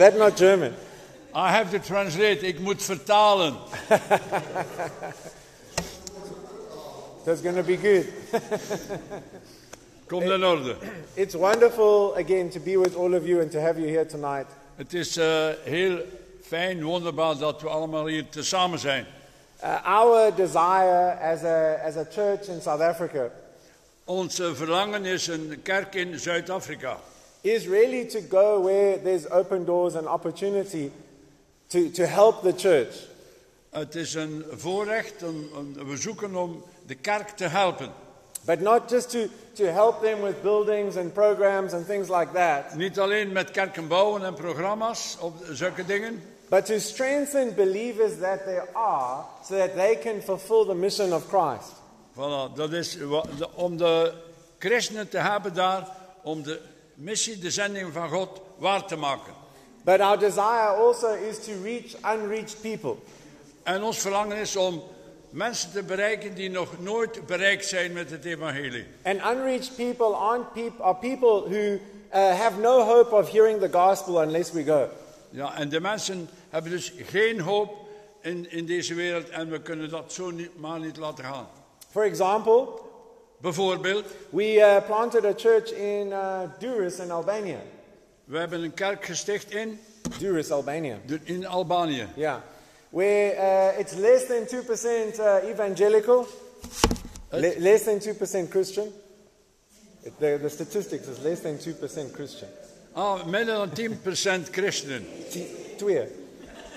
that not German? I have to translate. Ik moet vertalen. That's going to be good. Komt in orde. It's wonderful again to be with all of you and to have you here tonight. Het is eh, heel fijn, wonderbaar dat we allemaal hier tezamen zijn. Uh, our desire as a, as a church in South Africa Ons eh, verlangen is een kerk in Zuid-Afrika. Is really to go where there's open doors and opportunity to, to help the church. Het is een voorrecht, een- we zoeken om de kerk te helpen. But not just to, to help them with buildings and programs and things like that, Niet alleen met kerken bouwen en programma's, of zulke dingen. but to strengthen believers that there are so that they can fulfill the mission of Christ. Voilà, dat is om de christenen te hebben daar, om de missie, de zending van God waar te maken. But our desire also is to reach unreached people. En ons verlangen is om mensen te bereiken die nog nooit bereikt zijn met het evangelie. And unreached people aren't peop- are people who uh, have no hope of hearing the gospel unless we go. Ja, en de mensen hebben dus geen hoop in, in deze wereld en we kunnen dat zo niet, maar niet laten gaan. For example, Bijvoorbeeld, we uh, planted a church in uh, in Albania. we hebben een kerk gesticht in, Durrës, Albania. in Albanië. Yeah. Where uh, it's less than 2% uh, evangelical, le- less than 2% Christian. It- The, the statistics is less than 2% Christian. Ah, minder dan 10% christenen. T- Twee.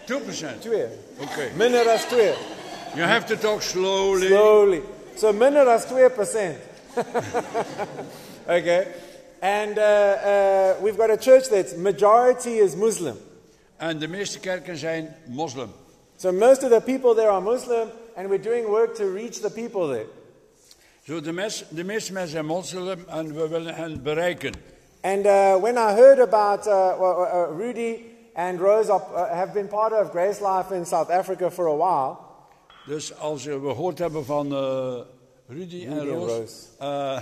2%. Twee. Oké. Minder as twee. You have to talk slowly. Slowly. So minder as 2%. okay. And uh, uh, we've got a church that's majority is Muslim. En de meeste kerken zijn moslim. So most of the people there are Muslim, and we're doing work to reach the people there. Zo de, mes, de meeste mensen zijn moslim en we willen hen bereiken. And uh, when I heard about uh, uh, Rudy and Rose are, uh, have been part of Grace Life in South Africa for a while, Dus als we gehoord hebben van eh, Rudy, en Rudy en Roos eh,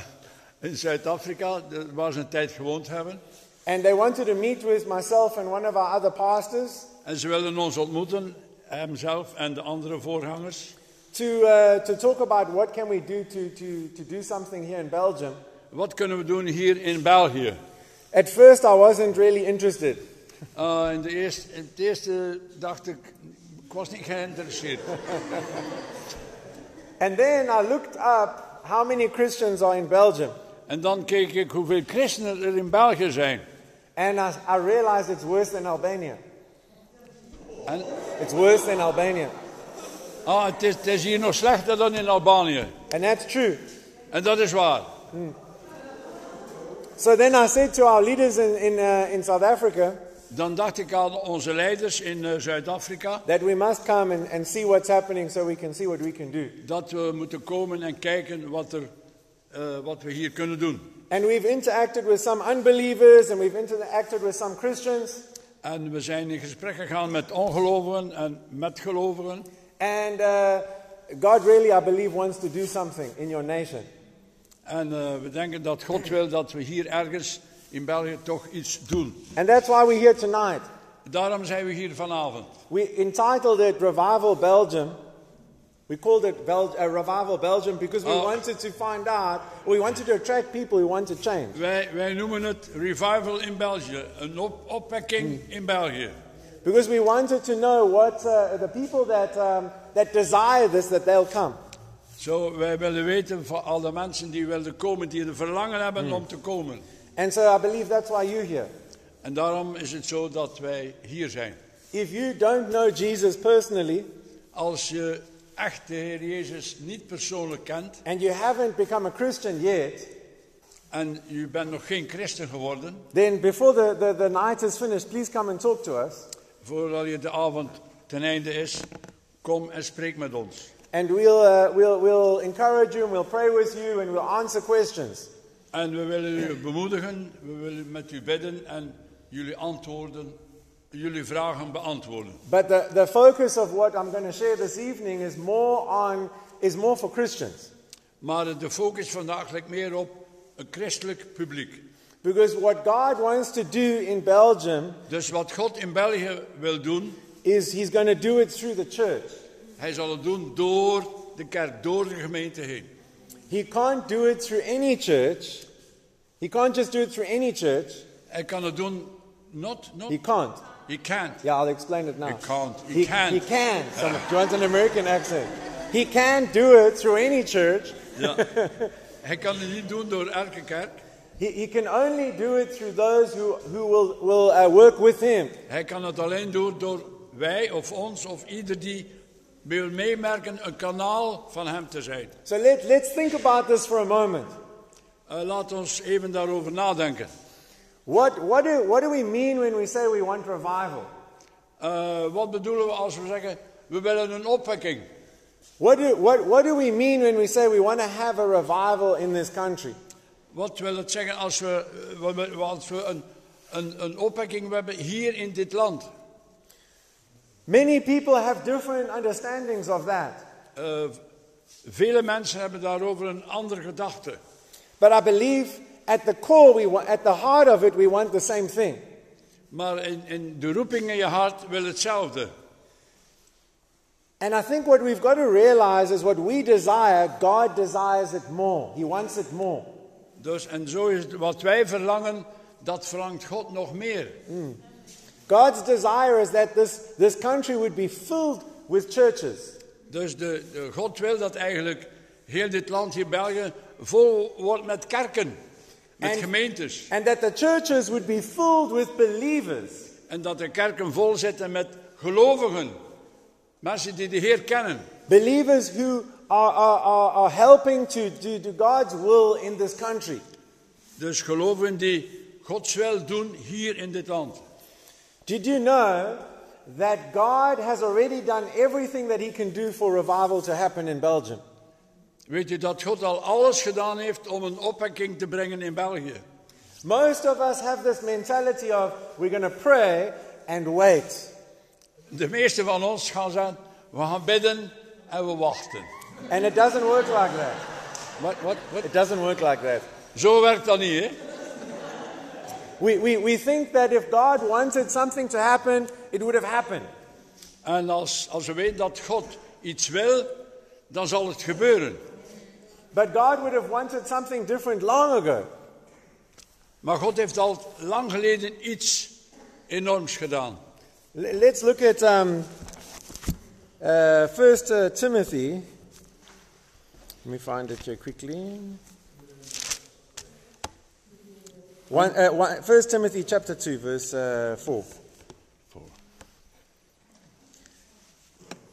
in Zuid-Afrika, de- waar ze een tijd gewoond hebben. and they wanted to meet with myself and one of our other pastors En ze wilden ons ontmoeten, hemzelf en de andere voorgangers. to, uh, to talk about what can we do to, to, to do something here in Belgium. Wat kunnen we doen hier in België? At first, I wasn't really interested. Eh, in, de eerste, in het eerste dacht ik, ik was niet. And then I looked up how many Christians are in Belgium. En dan keek ik hoeveel christenen er in België zijn. And I, I realized it's worse than Albania. En, It's worse than Albania. ah, het, is, het is hier nog slechter dan in Albanië. And that's true. En dat is waar. So then I said to our leaders in, in, uh, in South Africa Dan dacht ik aan onze leiders in eh, Zuid-Afrika that we must come and, and see what's happening so we can see what we can do. dat we moeten komen en kijken wat, er, eh, wat we hier kunnen doen. And we've interacted with some unbelievers and we've interacted with some Christians. En we zijn in gesprek gegaan met ongelovigen en met gelovigen. And uh, God really, I believe, wants to do something in your nation. En we denken dat God wil dat we hier ergens in België toch iets doen. And that's why we're here tonight. Daarom zijn we hier vanavond. We entitled it Revival Belgium. We called it Bel- uh, Revival Belgium because we Oh. wanted to find out, we wanted to attract people who want to change. Wij, wij noemen het Revival in België. Een op, opwekking in België. Because we wanted to know what uh, the people that, um, that desire this, that they'll come. Zo, wij willen weten van alle mensen die willen komen, die er verlangen hebben om te komen. And so I believe that's why you're here. En daarom is het zo dat wij hier zijn. If you don't know Jesus personally Als je echt de Heer Jezus niet persoonlijk kent and you haven't become a Christian yet, en je bent nog geen christen geworden, then before the, the, the night is finished, please come and talk to us. voordat je de avond ten einde is, kom en spreek met ons. And we'll, uh, we'll, we'll encourage you and we'll pray with you and we'll answer questions. En we willen u bemoedigen, we willen met u bidden en jullie antwoorden, jullie vragen beantwoorden. But the, the focus of what I'm going to share this evening is more, on, is more for Christians. Maar de focus vandaag ligt meer op een christelijk publiek. Because what God wants to do in Belgium Dus wat God in België wil doen, is He's going to do it through the church. hij zal het doen door de kerk, door de gemeente heen. He can't do it through any church. He can't just do it through any church. Hij kan het doen, not, not, He can't. he can't. Yeah, I'll explain it now. He can't. He He, can't. he can. Some, do you want an American accent? He can't do it through any church. Ja. hij kan het niet doen door elke kerk. He, he can only do it through those who, who will, will uh, work with him. Hij kan het alleen doen door wij of ons of ieder die wil meemerken een kanaal van hem te zijn. So let, let's think about this for a moment. Uh, laat ons even daarover nadenken. What, what, do, what do we mean when we say we want revival? Uh, wat bedoelen we als we zeggen, we willen een opwekking? What do, what, what do we mean when we say we want to have a revival in this country? Wat wil het zeggen als we, we- als we een, een, een opwekking hebben hier in dit land? Many people have different understandings of that. Uh, vele mensen hebben daarover een andere gedachte. But I believe at the core, we want, at the heart of it, we want the same thing. Maar in, in de roeping in je hart wil hetzelfde. And I think what we've got to realize is what we desire, God desires it more. He wants it more. Dus, en zo is het, wat wij verlangen, dat verlangt God nog meer. God's desire is that this, this country would be filled with churches. Dus de, de God wil dat eigenlijk heel dit land hier België vol wordt met kerken, met En- gemeentes. And that the churches would be filled with believers. En dat de kerken vol zitten met gelovigen. Mensen die de Heer kennen. Believers who are, are, are, are helping to do, do God's will in this country. Dus gelovigen die Gods wil doen hier in dit land. Did you know that God has already done everything that He can do for revival to happen in Belgium? Weet je dat God al alles gedaan heeft om een opwekking te brengen in België? Most of us have this mentality of we're going to pray and wait. De meeste van ons gaan zeggen, we gaan bidden en we wachten. And it doesn't work like that. Wat, wat? It doesn't work like that. Zo werkt dat niet, hè? We, we, we think that if God wanted something to happen, it would have happened. En als, als we weten dat God iets wil, dan zal het gebeuren. But God would have wanted something different long ago. Maar God heeft al lang geleden iets enorms gedaan. Let's look at um, uh, First uh, Timothy. Let me find it here quickly. One, uh, one, First Timothy chapter two, verse uh, four.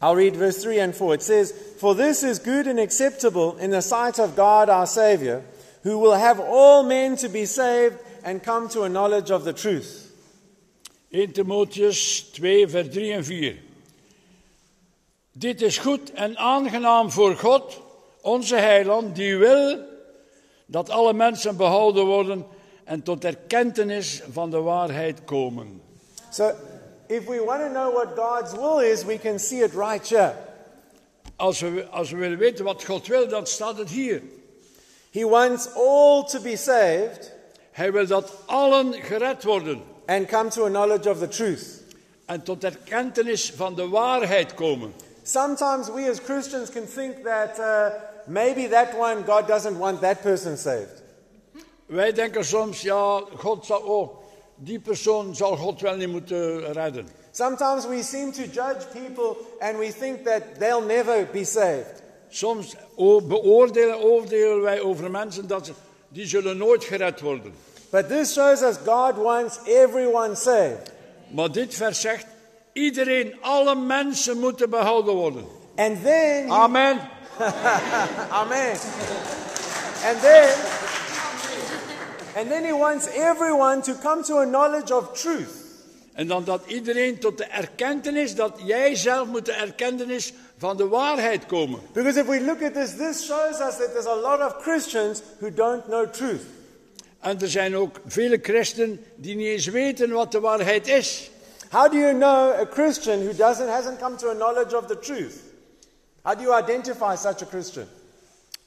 I'll read verse 3 and 4. It says, For this is good and acceptable in the sight of God our Savior, who will have all men to be saved and come to a knowledge of the truth. 1 Timotheus 2, vers 3 en 4. Dit is goed en aangenaam voor God, onze heiland, die wil dat alle mensen behouden worden en tot erkentenis van de waarheid komen. So, if we want to know what God's will is, we can see it right here. Als we, als we willen weten wat God wil, dan staat het hier. He wants all to be saved Hij wil dat allen gered worden and come to a knowledge of the truth. en tot erkentenis van de waarheid komen. Sometimes we as Christians can think that uh, maybe that one, God doesn't want that person saved. Wij denken soms, ja, God zal, oh, die persoon zal God wel niet moeten redden. Sometimes we seem to judge people and we think that they'll never be saved. Soms beoordelen, oordelen wij over mensen dat ze, die zullen nooit gered worden. But this shows us God wants everyone saved. Maar dit vers zegt, iedereen, alle mensen moeten behouden worden. And then, Amen. Amen. And then, and then He wants everyone to come to a knowledge of truth. En dan dat iedereen tot de erkentenis, dat jij zelf moet de erkentenis van de waarheid komen. Because if we look at this, this shows us that there's a lot of Christians who don't know truth. En er zijn ook vele christen die niet eens weten wat de waarheid is. How do you know a Christian who doesn't, hasn't come to a knowledge of the truth? How do you identify such a Christian?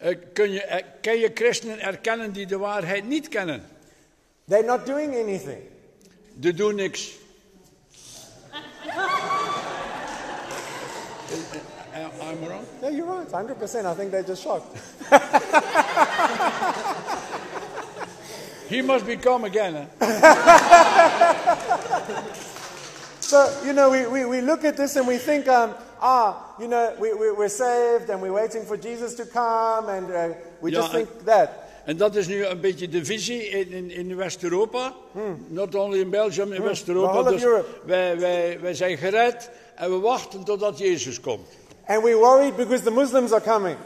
Eh, Kun je, eh, kan je christenen erkennen die de waarheid niet kennen? They're not doing anything. Die doen niks. Uh, I'm wrong. Yeah, you're right. 100%. I think they're just shocked. He must become again. Hè? So, you know, we, we, we look at this and we think, um, ah, you know, we, we, we're saved and we're waiting for Jesus to come and uh, we just Ja, en- think that. En dat is nu een beetje de visie in, in, in West-Europa. Not only in Belgium, in the West-Europa. Dus wij, wij, wij zijn gered en we wachten totdat Jezus komt. And we're worried because the Muslims are coming.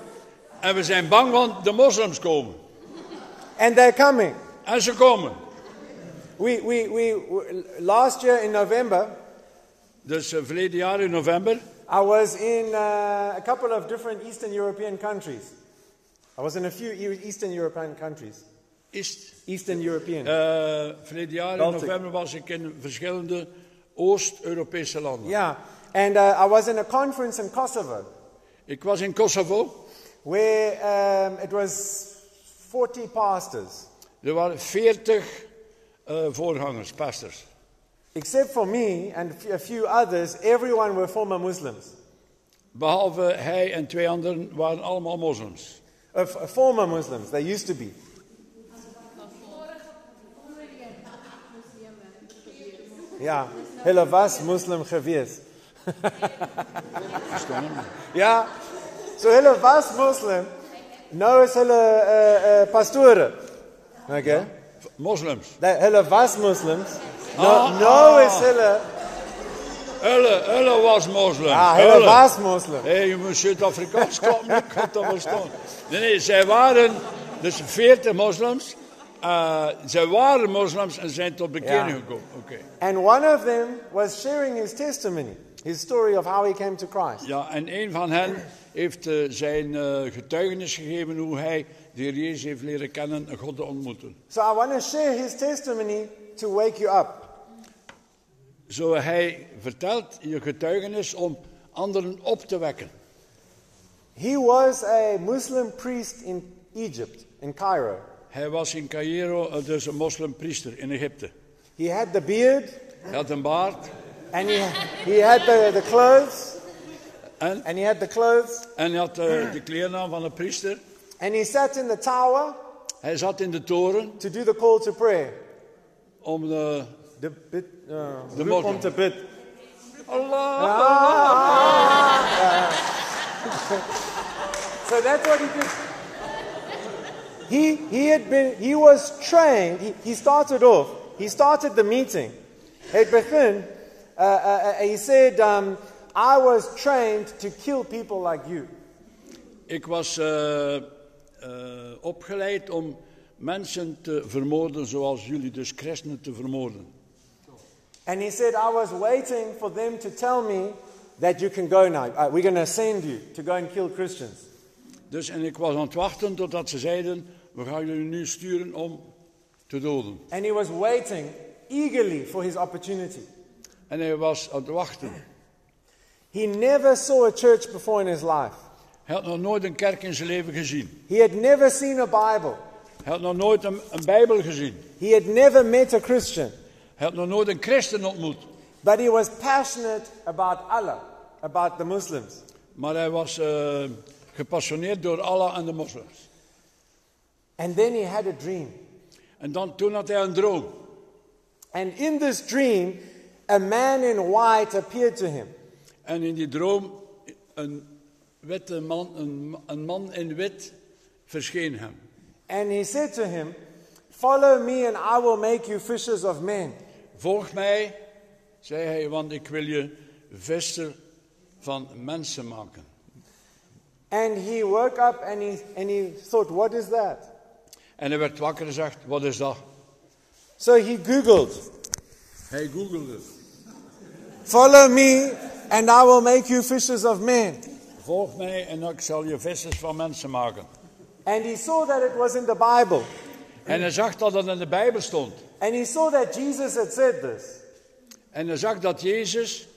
En we zijn bang, want de moslims komen. And they're coming. En ze komen. We, we, we, we, last year in November, Dus uh, verleden jaar in november I was in uh, a couple of different Eastern European countries. I was in a few E- Eastern European countries. het, Eastern European. eh, verleden jaar in november was ik in verschillende Oost-Europese landen. Yeah. And uh, I was in a conference in Kosovo Ik was in Kosovo. where um, it was 40 pastors. Er waren 40 eh, voorgangers, pastors. Except for me and a few- others, everyone were former Muslims. Behalve hij en twee anderen waren allemaal moslims. Uh, former Muslims, they used to be. Ja, hulle was. Verstaan je? Ja, so hulle was Muslim. Nou is hulle uh, uh, pastore. Okay? Moslims. Hulle was Muslims. Nou, Ah, nou ah. is hulle... Ulle, Ulle was moslim. Ja, Ulle. was Muslim. Hé, je moet Zuid-Afrikaans kloppen, ik dat. Nee, nee, zij waren dus 40 moslims. Eh, zij waren moslims en zijn tot bekering gekomen. Oké. And one of them was sharing his testimony, his story of how he came to Christ. Ja, en een van hen heeft eh, zijn eh, getuigenis gegeven hoe hij de Heer Jezus heeft leren kennen en God te ontmoeten. So I want to share his testimony to wake you up. Zo hij vertelt je getuigenis om anderen op te wekken. He was a Muslim priest in Egypt, in Cairo. Hij was in Cairo, eh, dus een moslimpriester in Egypte. He had the beard Hij had een baard and he, he had the, the clothes. en, And he had the clothes. en hij had eh, de kleren aan van een priester. And he sat in the tower Hij zat in de toren to do the call to prayer. om de... De bid, uh, De roep moslim. om te bid. So that's what he did. He, he had been, he was trained, he, he started off, he started the meeting. Het begin, uh, uh, uh, he said, um, I was trained to kill people like you. Ik was eh, opgeleid om mensen te vermoorden zoals jullie, dus christenen te vermoorden. And he said, I was waiting for them to tell me that you can go now. Uh, we're going to send you to go and kill Christians. Dus en ik was aan het wachten totdat ze zeiden, we gaan jullie nu sturen om te doden. And he was waiting eagerly for his opportunity. En hij was aan het wachten. He never saw a church before in his life. Hij had nog nooit een kerk in zijn leven gezien. He had never seen a Bible. Hij had nog nooit een, een bijbel gezien. He had never met a Christian. Hij had nog nooit een christen ontmoet. But he was passionate about Allah, about the Muslims. Maar hij was eh, gepassioneerd door Allah en de moslims. And then he had a dream. En dan, toen had hij een droom. And in this dream, a man in white appeared to him. En in die droom, een witte man, een, een man in wit, verscheen hem. And he said to him, Follow me and I will make you fishers of men. Volg mij, zei hij, want ik wil je visser van mensen maken. And he woke up and he, and he thought, What is that? En hij werd wakker en zegt, wat is dat? So he Googled, Hij googelde. Follow me and I will make you fishers of men. Volg mij en ik zal je vissers van mensen maken. And he saw that it was in the Bible. En hij zag dat het in de Bijbel stond. And he saw that Jesus had said this. En hij zag dat Jezus,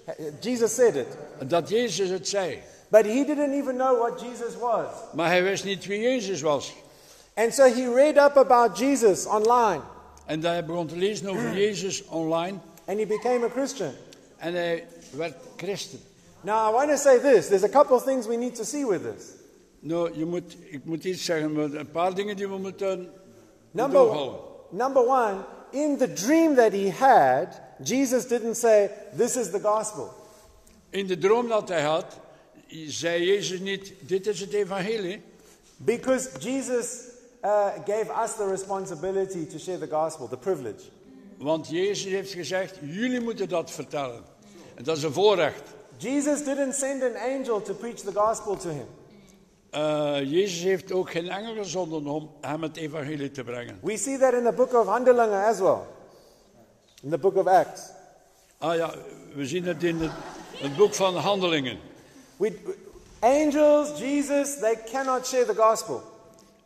Jesus said it. dat Jezus het zei. But he didn't even know what Jesus was. Maar hij wist niet wie Jezus was. And so he read up about Jesus online. En hij begon te lezen over Jezus online. and he became a Christian. En hij werd christen. Now, I want to say this there's a couple of things we need to see with this. Nou, je moet, ik moet iets zeggen, een paar dingen die we moeten Number, number one, in the dream that he had, Jesus didn't say, This is the gospel. In de droom dat hij had, zei Jezus niet, dit is het evangelie. Because Jesus uh, gave us the responsibility to share the gospel, the privilege. Want Jezus heeft gezegd, jullie moeten dat vertellen. En dat is een voorrecht. Jesus didn't send an angel to preach the gospel to him. Eh, Jezus heeft ook geen engel gezonden om hem het evangelie te brengen. We see that in the book of Handelingen as well, in the book of Acts. Ah ja, we zien het in het, het boek van Handelingen. We, angels, Jesus, they cannot share the gospel.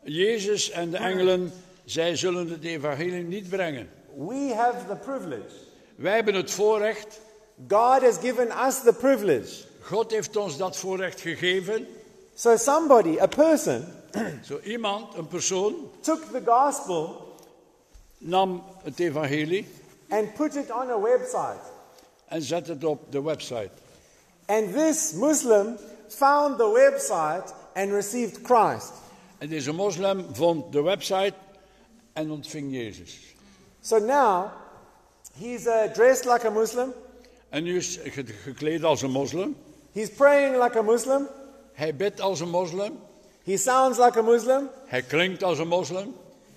Jezus en de engelen, zij zullen het evangelie niet brengen. We have the privilege. Wij hebben het voorrecht, God has given us the privilege. God heeft ons dat voorrecht gegeven. So somebody, a person, Zo iemand, een persoon, took the gospel nam het evangelie and put it on a website. en zette het op de website. And this Muslim found the website and received Christ. En deze moslim vond de website en ontving Jezus. So now he's uh, dressed like a Muslim. En nu is hij gekleed als een moslim. He's praying like a Muslim. Hij bidt als een moslim. He sounds like a Muslim. Hij klinkt als een moslim.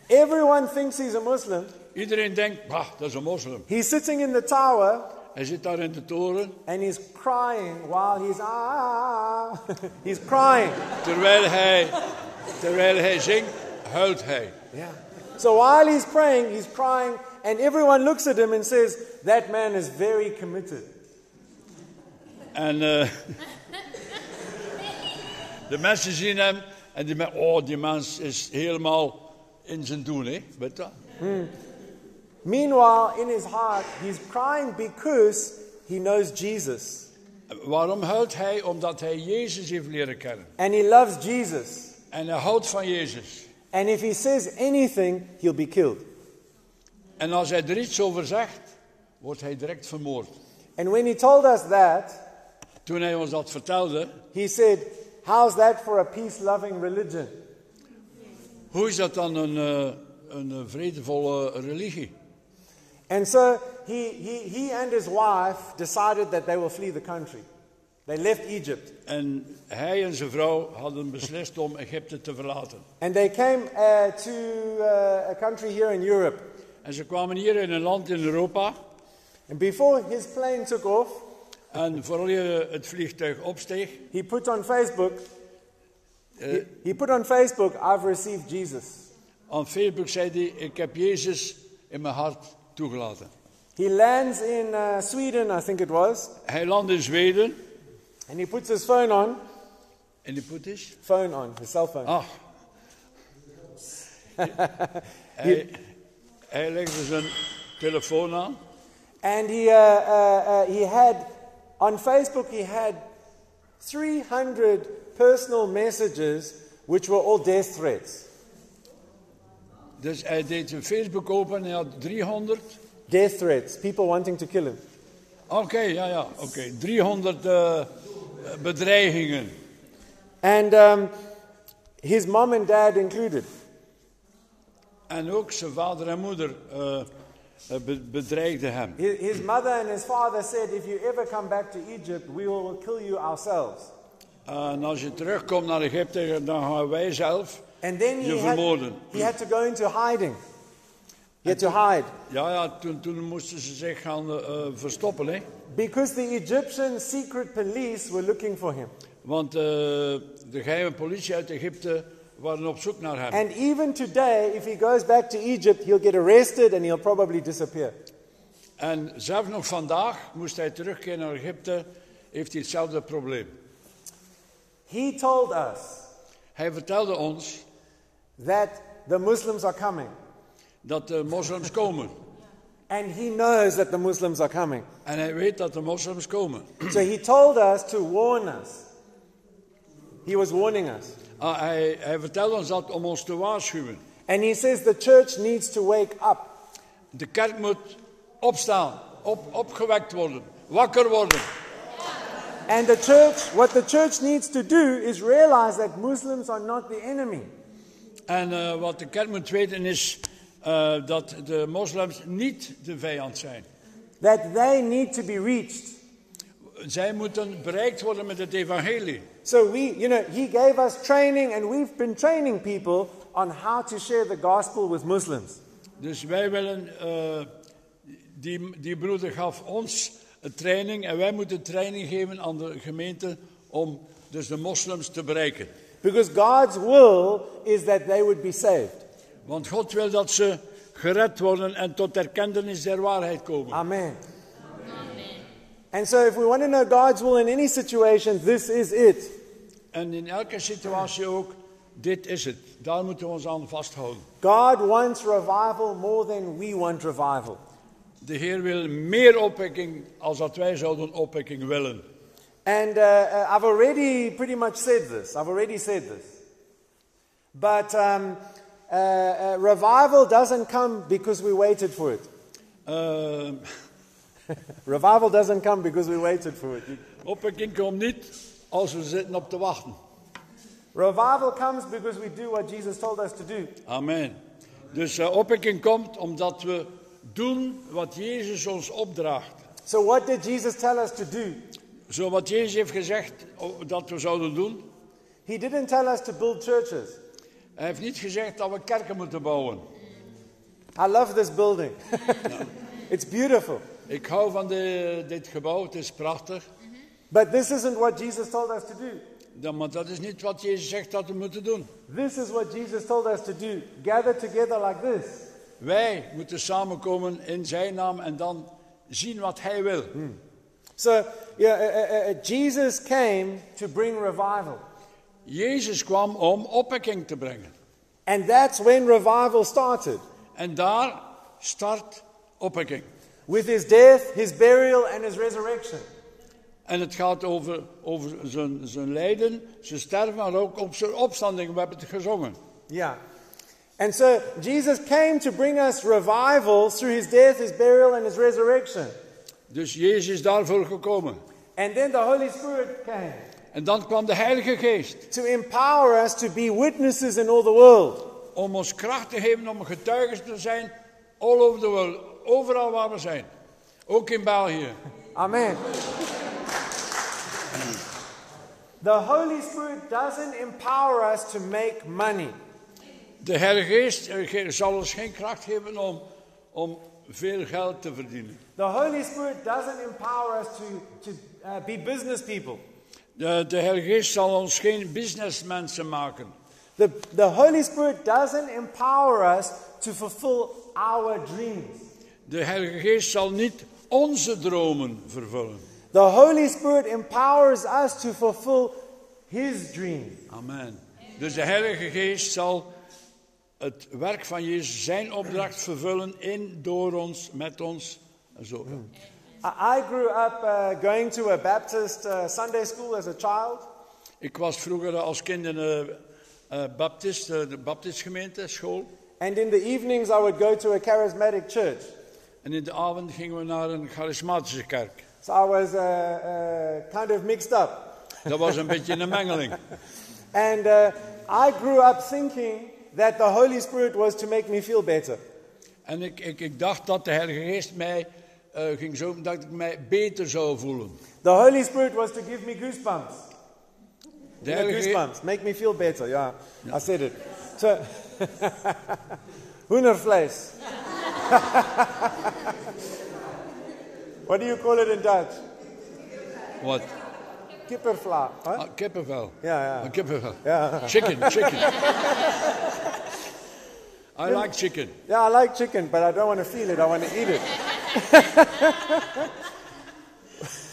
Everyone thinks he's a Muslim. Iedereen denkt, bah, dat is een moslim. He's sitting in the tower Hij zit daar in de toren. and he's crying while he's ah. he's crying. Terwijl hij, terwijl hij zingt, huilt hij. Yeah. So while he's praying, he's crying, and everyone looks at him and says, That man is very committed. En eh, de mensen zien hem en die denken, oh, die mens is helemaal in zijn doen, hè? Weet je? Meanwhile, in his heart, he's crying because he knows Jesus. Waarom huilt hij? Omdat hij Jezus heeft leren kennen. And he loves Jesus. En hij houdt van Jezus. And if he says anything, he'll be killed. En als hij er iets over zegt, wordt hij direct vermoord. And when he told us that, Toen hij ons dat vertelde, he said, How's that for a peace loving religion? hoe is dat dan een, eh, een eh, vredevolle religie? And so he, he, he and his wife decided that they will flee the country. They left Egypt. En hij en zijn vrouw hadden beslist om Egypte te verlaten. And they came uh, to uh, a country here in Europe. En ze kwamen hier in een land in Europa. And before his plane took off, En vooral je het vliegtuig opsteeg, he put on Facebook, eh, he, he put on Facebook, I've received Jesus. aan Facebook zei hij, ik heb Jezus in mijn hart toegelaten. He lands in uh, Sweden, I think it was, Hij landt in Zweden. and he puts his phone on, En die put is? phone on, his cell phone. Ah. hij, hij legde zijn telefoon aan. And he, uh, he had, on Facebook, he had 300 personal messages which were all death threats. Dus hij deed zijn Facebook open en hij had 300. Death threats, people wanting to kill him. Oké, ja, ja, oké. 300 eh, bedreigingen. And um, his mom and dad included. En ook zijn vader en moeder eh, be- bedreigden hem. His, mother and his father said, If you ever come back to Egypt, we will kill you ourselves. En als je terugkomt naar Egypte, dan gaan wij zelf And then he je had, vermoorden. he had to go into hiding. He had to hide. Ja, ja, toen, toen moesten ze zich gaan eh, verstoppen, hè. Because the Egyptian secret police were looking for him. Want eh, de geheime politie uit Egypte waren op zoek naar hem. And even today, if he goes back to Egypt, he'll get arrested and he'll probably disappear. En zelfs nog vandaag, moest hij terugkeren naar Egypte, heeft hij hetzelfde probleem. He told us Hij vertelde ons that the Muslims are coming. dat de moslims komen. And he knows that the Muslims are coming. En hij weet dat de moslims komen. So he told us to warn us. He was warning us. Ah, hij, hij vertelde ons dat om ons te waarschuwen. And he says the church needs to wake up. De kerk moet opstaan, op, opgewekt worden, wakker worden. And the church, what the church needs to do is realize that Muslims are not the enemy. En eh, wat de kerk moet weten is eh, dat de moslims niet de vijand zijn. That they need to be reached. Zij moeten bereikt worden met het evangelie. So we, you know, he gave us training and we've been training people on how to share the gospel with Muslims. Dus wij willen, eh, die, die broeder gaf ons een training en wij moeten training geven aan de gemeente om dus de moslims te bereiken. Because God's will is that they would be saved. Want God wil dat ze gered worden en tot erkentenis der waarheid komen. Amen. And so if we want to know God's will in any situation, this is it. En in elke situatie ook, dit is het. Daar moeten we ons aan vasthouden. God wants revival more than we want revival. De Heer wil meer opwekking als dat wij zouden opwekking willen. And uh, uh, I've already pretty much said this. I've already said this. But um, uh, uh, revival doesn't come because we waited for it. Eh, Revival doesn't come because we waited for it. opwekking komt niet als we zitten op te wachten. Revival comes because we do what Jesus told us to do. Amen. Dus uh, opwekking komt omdat we doen wat Jezus ons opdraagt. So, what did Jesus tell us to do? Zo wat Jezus heeft gezegd oh, dat we zouden doen. He didn't tell us to build churches. Hij heeft niet gezegd dat we kerken moeten bouwen. I love this building. it's beautiful. Ik hou van de, dit gebouw, het is prachtig. But this isn't what Jesus told us to do. Dan, maar dat is niet wat Jezus zegt dat we moeten doen. This is what Jesus told us to do. Gather together like this. Wij moeten samenkomen in zijn naam en dan zien wat hij wil. So, yeah, uh, uh, Jesus came to bring revival. Jezus kwam om opwekking te brengen. And that's when revival started. En daar start opwekking. With his death, his burial, and his resurrection. En het gaat over, over zijn, zijn lijden, zijn sterven, maar ook op zijn opstanding. We hebben het gezongen. Yeah. And so Jesus came to bring us revival through his death, his burial, and his resurrection. Dus Jezus is daarvoor gekomen. And then the Holy Spirit came En dan kwam de Heilige Geest to empower us to be witnesses in all the world. om ons kracht te geven om getuigen te zijn all over the world, overal waar we zijn. Ook in België. Amen. The Holy Spirit doesn't empower us to make money. De Heilige Geest eh, zal ons geen kracht geven om, om veel geld te verdienen. The Holy Spirit doesn't empower us to, to uh, be business people. De, de Heilige Geest zal ons geen businessmensen maken. The, the Holy Spirit doesn't empower us to fulfill our dreams. De Heilige Geest zal niet onze dromen vervullen. The Holy Spirit empowers us to fulfill His dreams. Amen. Dus de Heilige Geest zal het werk van Jezus, zijn opdracht vervullen in, door ons, met ons. Zo. I, grew up uh, going to a Baptist uh, Sunday school as a child. Ik was vroeger als kind in de eh, Baptist, eh, de Baptistgemeente, school. And in the evenings, I would go to a charismatic church. En in de avond gingen we naar een charismatische kerk. So I was uh, uh, kind of mixed up. Dat was een beetje een mengeling. And uh, I grew up thinking that the Holy Spirit was to make me feel better. En ik, ik, ik dacht dat de Heilige Geest mij eh, ging zo, dat ik mij beter zou voelen. The Holy Spirit was to give me goosebumps. De You know, goosebumps, make me feel better. Yeah, I said it. So, Hoendervlees. What do you call it in Dutch? What? Kippervla. Huh? Ah, kippenvel. Ja, ja. Ah, kippenvel. Ja. Chicken, chicken. I like chicken. Yeah, I like chicken, but I don't want to feel it. I want to eat it.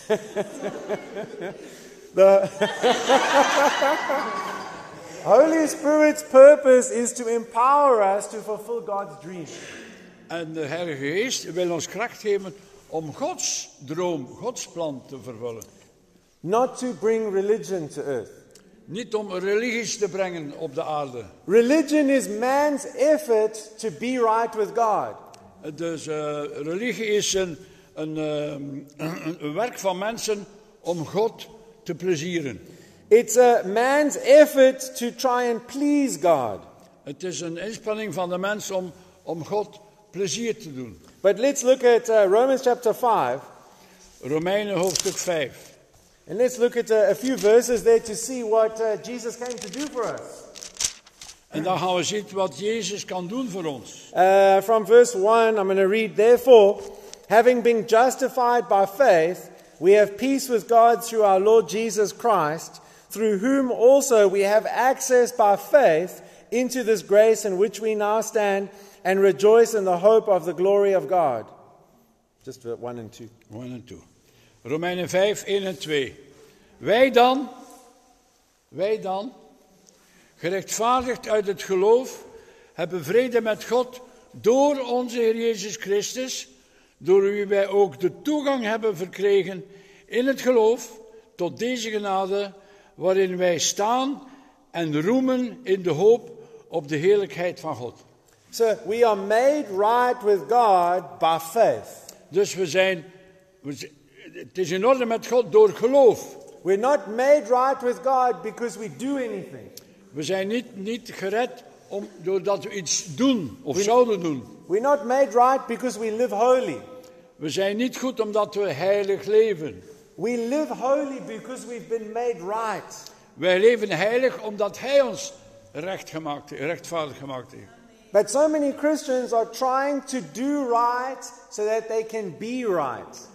the Holy Spirit's purpose is to empower us to fulfill God's dream. En de Heilige Geest wil ons kracht geven om Gods droom, Gods plan te vervullen. Not to bring religion to earth. Niet om religies te brengen op de aarde. Religion is man's effort to be right with God. Dus eh, religie is een, een, ehm, een, een werk van mensen om God te plezieren. It's a man's effort to try and please God. Het is een inspanning van de mens om, om God plezier te doen. But let's look at uh, Romans chapter 5. Romeinen hoofdstuk 5. And let's look at uh, a few verses there to see what uh, Jesus came to do for us. En dan gaan we zien wat Jezus kan doen voor ons. Uh, from verse 1, I'm going to read, Therefore, having been justified by faith, we have peace with God through our Lord Jesus Christ, through whom also we have access by faith into this grace in which we now stand and rejoice in the hope of the glory of God. Just verse 1 and 2. 1 en 2. Romeinen 5, 1 en 2. Wij dan, wij dan, gerechtvaardigd uit het geloof, hebben vrede met God door onze Heer Jezus Christus, door wie wij ook de toegang hebben verkregen in het geloof tot deze genade, waarin wij staan en roemen in de hoop op de heerlijkheid van God. So we are made right with God by faith. Dus we zijn, we zijn- het is in orde met God door geloof. We're not made right with God because we do anything. We zijn niet, niet gered om, doordat we iets doen of zouden doen. We're not made right because we live holy. We zijn niet goed omdat we heilig leven. We live holy because we've been made right. Wij leven heilig omdat Hij ons recht gemaakt, rechtvaardig gemaakt heeft. But so many Christians are trying to do right so that they can be right.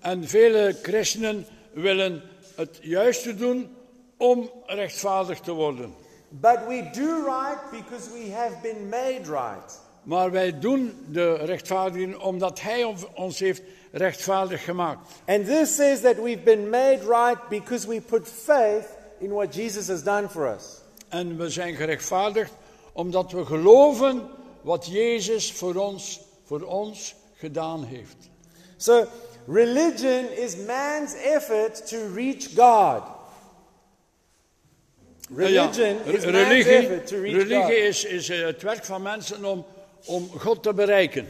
En vele christenen willen het juiste doen om rechtvaardig te worden. But we do right because we have been made right. Maar wij doen de rechtvaardiging omdat Hij ons- heeft rechtvaardig gemaakt. And this says that we've been made right because we put faith in what Jesus has done for us. En we zijn gerechtvaardigd omdat we geloven wat Jezus voor ons, voor ons gedaan heeft. So, religion is man's effort to reach God. Religion Ja, is man's effort to reach religie God. is, is eh, het werk van mensen om, om God te bereiken.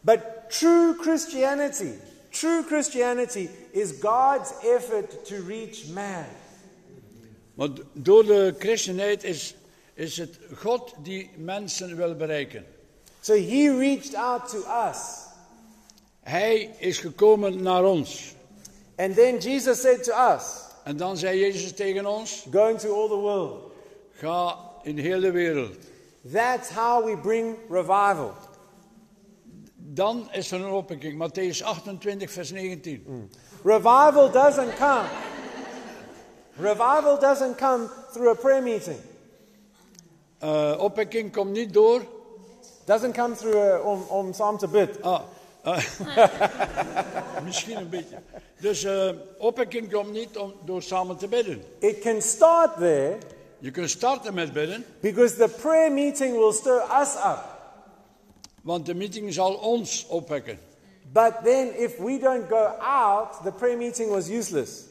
But true Christianity, true Christianity is God's effort to reach man. Maar door de christenheid is, is het God die mensen wil bereiken. So he reached out to us. Hij is gekomen naar ons. And then Jesus said to us, En dan zei Jezus tegen ons, Go into all the world. ga in heel de wereld. That's how we bring revival. Dan is er een opwekking. Matthäus 28, vers 19. Revival doesn't come. Revival doesn't come through a prayer meeting. Eh, opwekking komt niet door. Doesn't come through a, om, om samen te bid. Ah, eh, misschien een beetje. Dus opwekking komt niet om, door samen te bidden. It can start there Je kunt starten met bidden, because the prayer meeting will stir us up. want de meeting zal ons opwekken. But then if we don't go out, the prayer meeting was useless.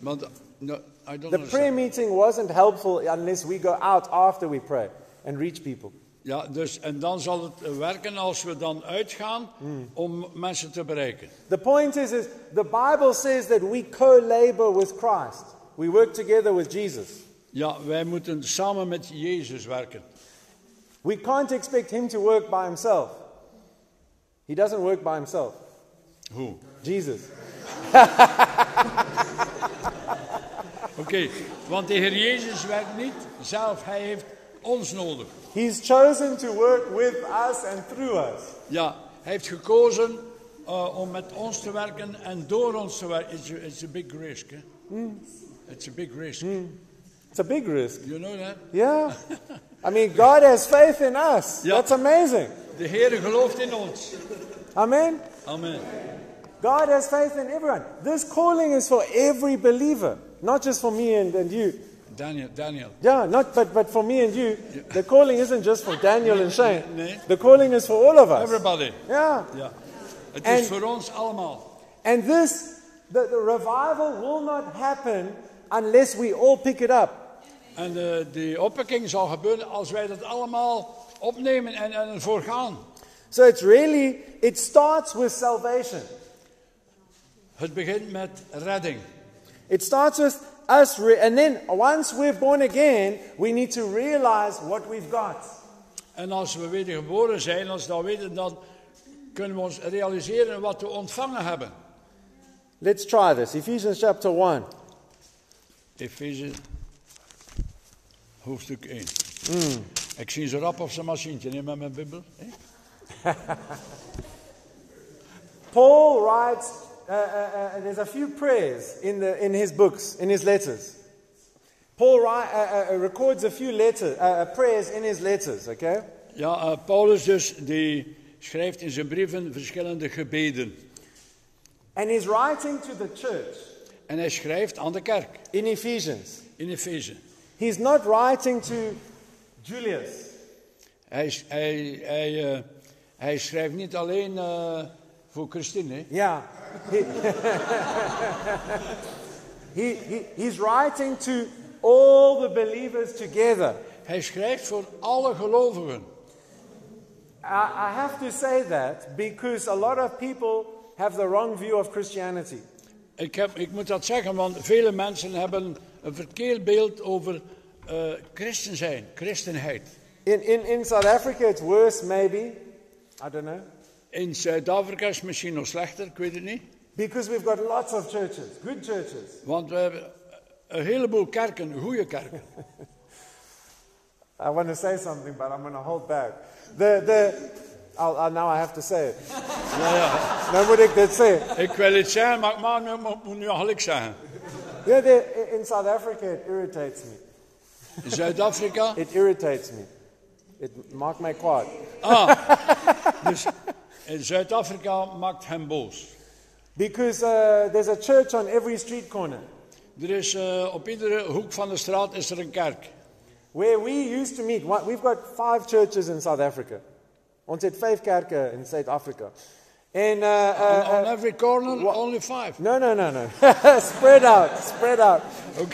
Want no, I don't The understand. prayer meeting wasn't helpful unless we go out after we pray and reach people. Ja, dus, en dan zal het werken als we dan uitgaan hmm. om mensen te bereiken. The point is, is the Bible says that we co-labor with Christ. We work together with Jesus. Ja, wij moeten samen met Jezus werken. We can't expect him to work by himself. He doesn't work by himself. Hoe? Jesus. Oké, want de Heer Jezus werkt niet zelf, Hij heeft ons nodig. He's chosen to work with us and through us. Ja, Hij heeft gekozen eh, om met ons te werken en door ons te werken. It's a, it's a big risk. Hè? It's a big risk. It's a big risk. You know that? Yeah. I mean, God has faith in us. Yeah. That's amazing. De Heer gelooft in ons. Amen. Amen. God has faith in everyone. This calling is for every believer, not just for me and, and you. Daniel, Daniel. Yeah, not but, but for me and you. The calling isn't just for Daniel and Shane. Nee. The calling is for all of us. Everybody. Yeah. Ja. Het En- is voor ons allemaal. And this, the, the revival will not happen unless we all pick it up. En de, die opwekking zal gebeuren als wij dat allemaal opnemen en, en ervoor gaan. So it's really, it starts with salvation. Het begint met redding. It starts with us, re- and then once we're born again, we need to realize what we've got. En als we wedergeboren zijn, als we dat weten, dan kunnen we ons realiseren wat we ontvangen hebben. Let's try this. Ephesians chapter 1. Ephesians hoofdstuk 1. Hmm. Ik zie ze rap op zijn machientje, neem maar mijn Bijbel. Paul writes, uh, uh, uh, there's a few prayers in, the, in his books, in his letters. Paul write, uh, uh, records a few letter, uh, uh, prayers in his letters, okay? Ja, Paulus dus, die schrijft in zijn brieven verschillende gebeden. And he's writing to the church En hij schrijft aan de kerk in Ephesians. in Efeze. He's not writing to Julius. Hij, hij, hij, hij schrijft niet alleen voor Christine. Yeah. He, he, he, he's writing to all the believers together. Hij schrijft voor alle gelovigen. I, I have to say that because a lot of people have the wrong view of Christianity. Ik, heb, ik moet dat zeggen, want vele mensen hebben een verkeerd beeld over eh, christen zijn, christenheid. In, in, in South Africa, it's worse, maybe. I don't know. In Zuid-Afrika is het misschien nog slechter, ik weet het niet. Because we've got lots of churches, good churches. Want we hebben een heleboel kerken, goede kerken. I want to say something, but I'm going to hold back. The, the, I'll, I'll, now I have to say it. Ja, ja. Nou moet ik dit zeggen. Ik wil het zeggen, maar ik nu- moet nu gelijk zeggen. Yeah, the, in South Africa, it irritates me. In Zuid-Afrika, It irritates me. It maakt mij kwaad. dus in Zuid-Afrika maakt hem boos. Because uh, there's a church on every street corner. Er is eh, op iedere hoek van de straat is er een kerk. Where we used to meet, we've got five churches in South Africa. Ons het vijf kerken in South Africa. And uh, uh, On, on uh, every corner, What? only five. no, no, no, no. spread out, spread out.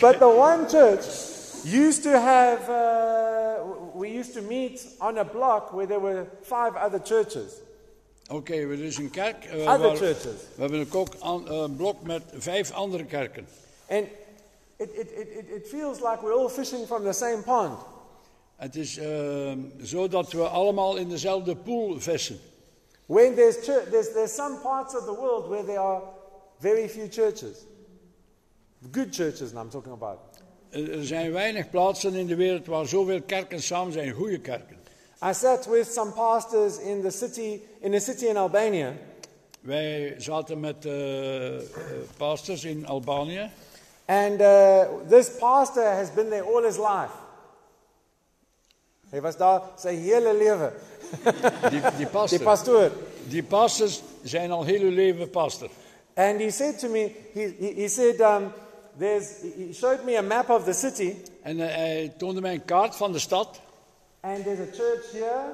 But the one church used to have, uh, we used to meet on a block where there were five other churches. Oké, er is een kerk. eh, Other waar- churches. we hebben ook een blok met vijf andere kerken. And it, it, it, it- feels like we're all fishing from the same pond. Het is eh, zo dat we allemaal in dezelfde pool vissen. When there's, church, there's, there's some parts of the world where there are very few churches. Good churches, I'm talking about. Er zijn weinig plaatsen in de wereld waar zoveel kerken samen zijn, goede kerken. I sat with some pastors in the city, in a city in Albania, Wij zaten met eh, pastors in Albanië. and uh, this pastor has been there all his life. Hij was daar zijn hele leven. Die, die, Die pastor, pastoor. die pastors zijn al heel hun leven pastor. And he said to me, he, he, he said, um, there's, he showed me a map of the city, En eh, hij toonde mij een kaart van de stad. And there's a church here,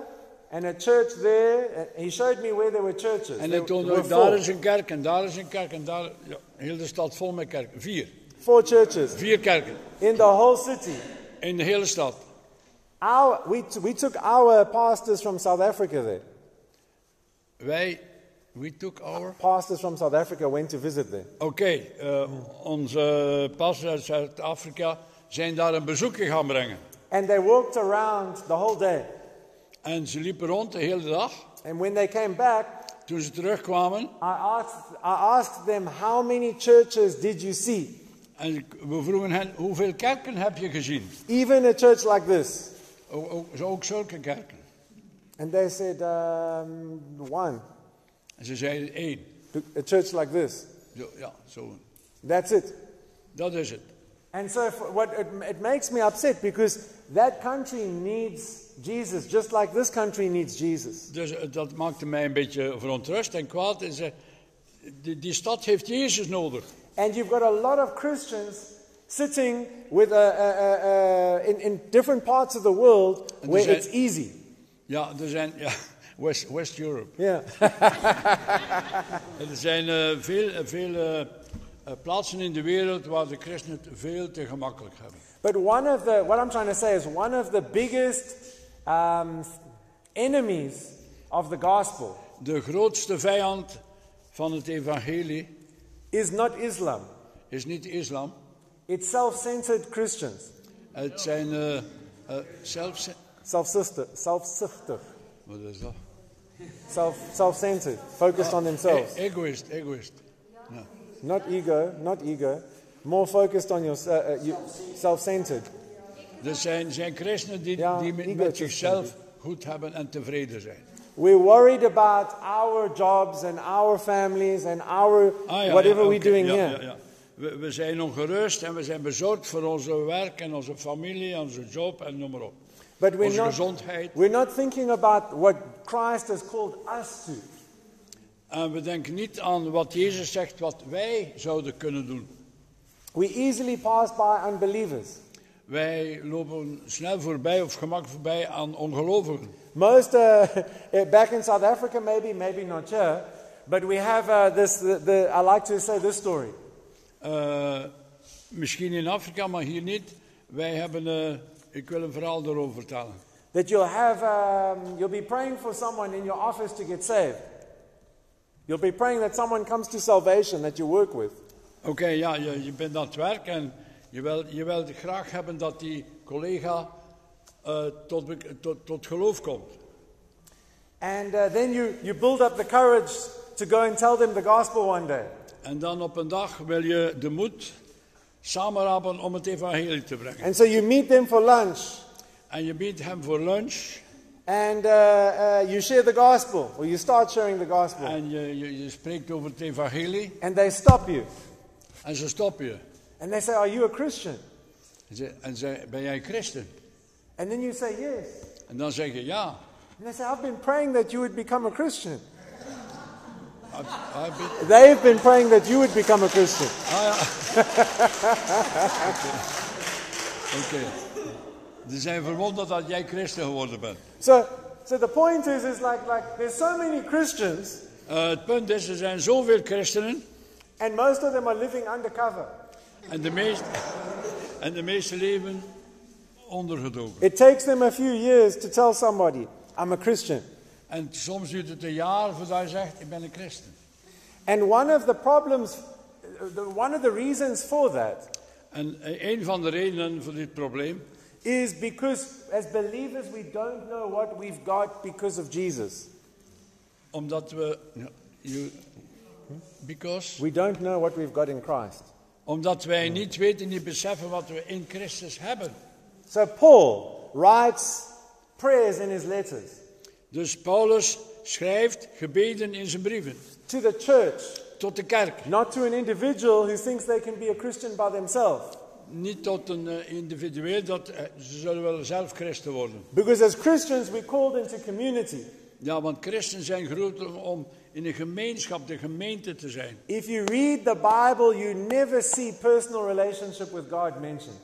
and a church there. He showed me where there were churches. En hij toonde ook, daar is een kerk en daar is een kerk en daar... Ja, heel de stad vol met kerken. Vier. four churches Vier kerken in the whole city. in de hele stad. Our, we, we took our pastors from South Africa there. Wij, we took our... Pastors from South Africa went to visit there. Oké, eh, onze pastors uit Zuid-Afrika zijn daar een bezoekje gaan brengen. And they walked around the whole day. En ze liepen rond de hele dag. And when they came back, Toen ze terugkwamen, I asked, I asked them, How many churches did you see? en we vroegen hen, hoeveel kerken heb je gezien? Even a church like this. Ook, ook, ook zulke kerken. And they said, um, One. En ze zeiden één. A church like this. Zo, ja, zo. That's it. Dat is het. And so what, it, it makes me upset because that country needs Jesus, just like this country needs Jesus. Dus eh, dat maakte mij een beetje verontrust en kwaad. En ze, die, die stad heeft Jezus nodig. And you've got a lot of Christians sitting with a, a, a, in, in different parts of the world where there's it's easy. Ja, er zijn... Ja, West, West Europe. Yeah. Er zijn eh, veel, veel eh, plaatsen in de wereld waar de christenen het veel te gemakkelijk hebben. but one of the, what I'm trying to say is one of the biggest um, enemies of the gospel De grootste vijand van het evangelie is not Islam, is niet islam. it's self centered Christians. Het zijn eh, eh, zelfs... Self-sister, self-sifter, Wat is dat? self, self-centered, focused on themselves. E- egoïst, egoïst. Not ego, not ego, more focused on your, uh, uh, you, self-centered. Er zijn, zijn christenen die, Ja, die met, met zichzelf goed hebben en tevreden zijn. We're worried about our jobs and our families and our Ah, ja, whatever ja, we're doing here. We, we zijn ongerust en we zijn bezorgd voor onze werk en onze familie onze job en noem maar op. But we're Onze not, gezondheid. we're not thinking about what Christ has called us to. En we denken niet aan wat Jezus zegt, wat wij zouden kunnen doen. We easily pass by unbelievers. Wij lopen snel voorbij of gemak voorbij aan ongelovigen. Most, uh, back in South Africa, maybe, maybe not here, but we have uh, this, the, the, I like to say this story. Eh, misschien in Afrika, maar hier niet. Wij hebben, eh, ik wil een verhaal erover vertellen. That you'll have, um, you'll be praying for someone in your office to get saved. You'll be praying that someone comes to salvation that you work with. Oké, ja, je, je bent aan het werk en je wil, je wil graag hebben dat die collega eh, tot, tot, tot geloof komt. And uh, then you, you build up the courage to go and tell them the gospel one day. En dan op een dag wil je de moed samenrapen om het evangelie te brengen. And so you meet them for lunch En je biedt hem voor lunch and uh, uh, you share the gospel, or you start sharing the gospel. en je, je, je spreekt over het evangelie And they stop you. en ze stoppen je. And they say, Are you a Christian? En ze, en ze ben jij christen? And then you say, Yes. En dan zeg je ja. And they say, I've been praying that you would become a Christian. Heb- heb je- They've been praying that you would become a Christian. Ah ja. Oké. Ze zijn verwonderd dat jij christen geworden bent. So, so the point is, is like, like there's so many Christians, Eh, het punt is, er zijn zoveel christenen and most of them are living undercover. en de, meest, en de meeste leven ondergedoken. It takes them a few years to tell somebody, I'm a Christian. En soms duurt het een jaar voordat je zegt, ik ben een christen. And one of the problems, uh, the, one of the reasons for that En eh, een van de redenen voor dit probleem is because as believers we don't know what we've got because of Jesus. Omdat we. you- because, We don't know what we've got in Christ. omdat wij niet weten, niet beseffen wat we in Christus hebben. So Paul writes prayers in his letters Dus Paulus schrijft gebeden in zijn brieven to the church, tot de kerk. not to an individual who thinks they can be a Christian by themselves. Niet tot een eh, individueel, dat, eh, ze zullen wel zelf christen worden. Because as Christians we're called into community. Ja, want christen zijn geroepen om in een gemeenschap, de gemeente te zijn. If you read the Bible, you never see personal relationship with God mentioned.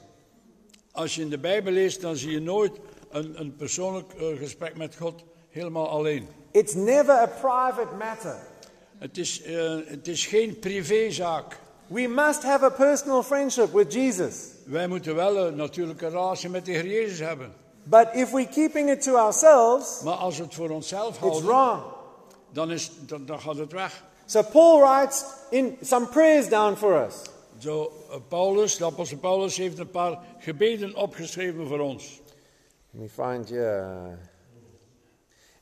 Als je in de Bijbel leest, dan zie je nooit een, een persoonlijk eh, gesprek met God helemaal alleen. It's never a private matter. Het is, eh, het is geen privézaak. We must have a personal friendship with Jesus. Wij moeten wel een natuurlijke relatie met de Heer Jezus hebben. But if we're keeping it to ourselves, Maar als we het voor onszelf it's wrong. dan, is, dan, dan gaat het weg. So Paul writes in some prayers down for us. Zo, eh, Paulus, de apostel Paulus, heeft een paar gebeden opgeschreven voor ons. Let me find here.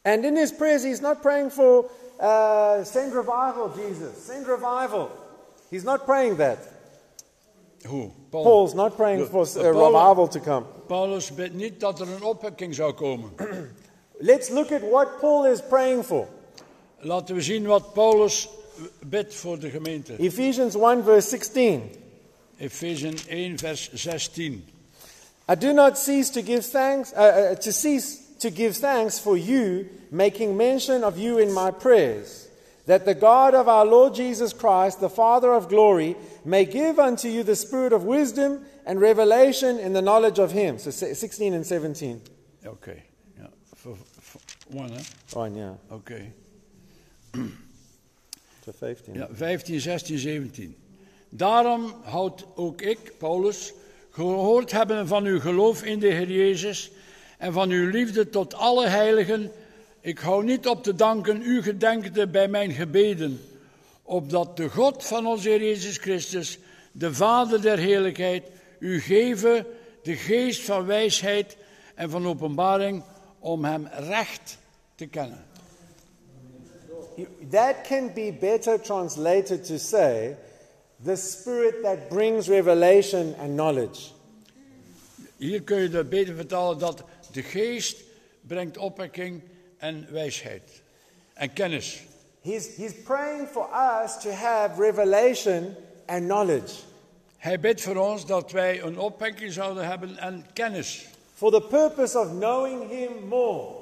And in his prayers, he's not praying for uh, send revival, Jesus. Send revival. He's not praying that. Hoe? Paul- Paul's not praying De- for de uh, Paul- revival to come. Paulus bidt niet dat er een opwekking zou komen. Let's look at what Paul is praying for. Laten we zien wat Paulus bidt voor de gemeente. Ephesians 1, verse 16. Efeziën 1, vers 16. I do not cease to give thanks, uh, uh, to cease to give thanks for you, making mention of you in my prayers, that the God of our Lord Jesus Christ, the Father of glory, may give unto you the spirit of wisdom and revelation in the knowledge of Him. So 16 and 17. Okay. Ja. voor- voor- One, hè? Oh, yeah. Oké. So 15. Ja, 15, 16, 17. Daarom houd ook ik, Paulus, gehoord hebben van uw geloof in de Heer Jezus en van uw liefde tot alle heiligen ik hou niet op te danken uw gedenkte bij mijn gebeden, opdat de God van onze Heer Jezus Christus, de Vader der heerlijkheid, u geven de geest van wijsheid en van openbaring om hem recht te kennen. That can be better translated to say the spirit that brings revelation and knowledge. Hier kun je het beter vertalen dat de geest brengt opwekking en wijsheid en kennis. He's, he's praying for us to have revelation and knowledge. Hij bidt voor ons dat wij een opwekking zouden hebben en kennis. For the purpose of knowing Him more.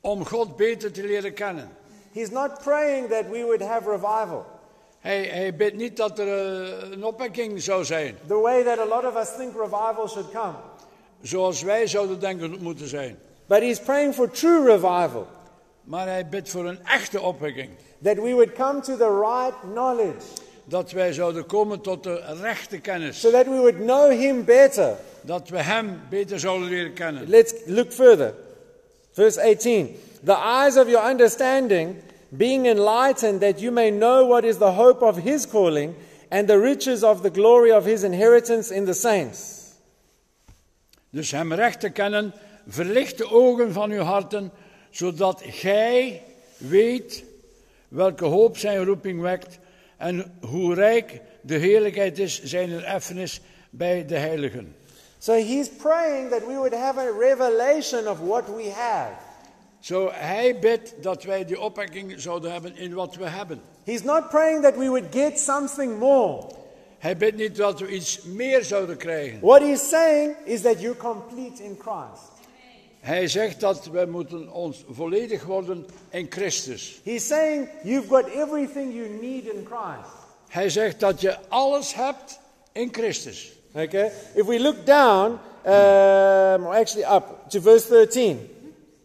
Om God beter te leren kennen. He's not praying that we would have revival. Hij, hij bidt niet dat er eh, een opwekking zou zijn. The way that a lot of us think revival should come. Zoals wij zouden denken het moeten zijn. But he's praying for true revival. Maar hij bidt voor een echte opwekking. That we would come to the right knowledge. Dat wij zouden komen tot de rechte kennis. So that we would know him better. Dat we hem beter zouden leren kennen. Let's look further. Verse 18. The eyes of your understanding being enlightened that you may know what is the hope of his calling and the riches of the glory of his inheritance in the saints. Dus hem recht te kennen, verlicht de ogen van uw harten, zodat gij weet welke hoop zijn roeping wekt en hoe rijk de heerlijkheid is zijn erfenis bij de heiligen. So he's praying that we would have a revelation of what we have. Zo hij bidt dat wij die opwekking zouden hebben in wat we hebben. He's not praying that we would get something more. Hij bidt niet dat we iets meer zouden krijgen. What he's saying is that you're complete in Christ. Hij zegt dat we moeten ons volledig worden in Christus. He's saying you've got everything you need in Christ. Hij zegt dat je alles hebt in Christus. Okay? If we look down, um, or actually up to verse 13,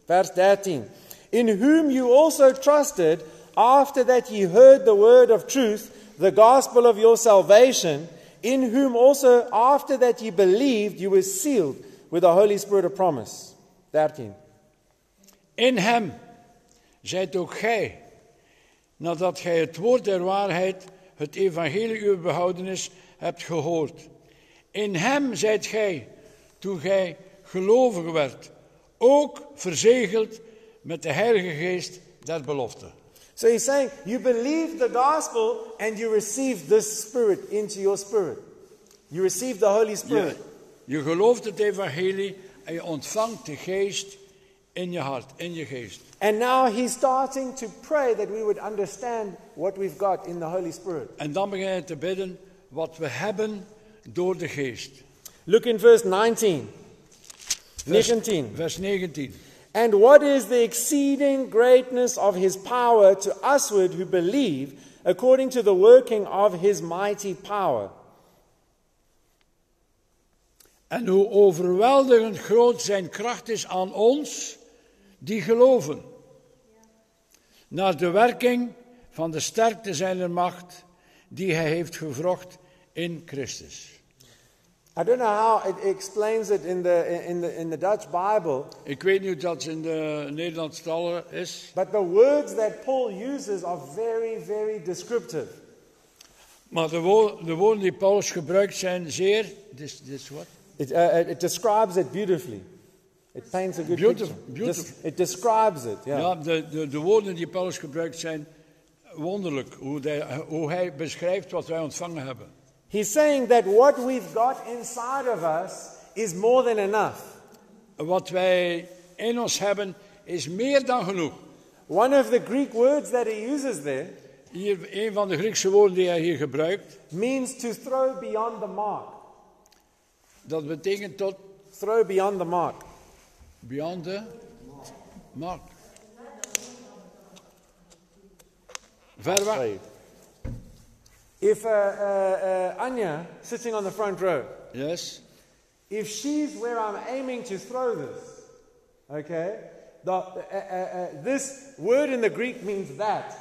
verse 13. In whom you also trusted after that ye heard the word of truth, the gospel of your salvation, in whom also after that ye believed, you were sealed with the Holy Spirit of promise. 13. In hem zijt ook gij, nadat gij het woord der waarheid, het evangelie uw behoudenis, hebt gehoord. In hem zijt gij, toen gij gelovig werd, ook verzegeld met de Heilige Geest der belofte. So he's saying, you believed the gospel and you received this spirit into your spirit. You received the Holy Je, Spirit. je gelooft het evangelie en je ontvangt de geest in je hart, in je geest. And now he's starting to pray that we would understand what we've got in the Holy Spirit. En dan begin je te bidden wat we hebben door de geest. Look in verse 19. Vers, 19. vers 19. And what is the exceeding greatness of his power to usward who believe, according to the working of his mighty power? En hoe overweldigend groot zijn kracht is aan ons die geloven. Naar de werking van de sterkte zijner macht die hij heeft gevrocht in Christus. I don't know how it explains it in the, in the, in the Dutch Bible, Ik weet niet hoe dat in de Nederlandstalige is, but the words that Paul uses are very, very descriptive. maar de, wo- de woorden die Paulus gebruikt zijn zeer. This, this what? It, uh, it describes it beautifully. It paints a good Beautiful, picture. beautiful. Des- it describes it, yeah. Ja, de, de, de woorden die Paulus gebruikt zijn wonderlijk. Hoe, hij- hoe hij beschrijft wat wij ontvangen hebben. He's saying that what we've got inside of us is more than enough. Wat wij in ons hebben is meer dan genoeg. One of the Greek words that he uses there Hier, een van de Griekse woorden die hij hier gebruikt, means to throw beyond the mark. Dat betekent tot Throw beyond the mark. beyond the mark. Ver weg. If uh, uh, uh, Anya, sitting on the front row, Yes. if she's where I'm aiming to throw this, okay, the, uh, uh, uh, this word in the Greek means that.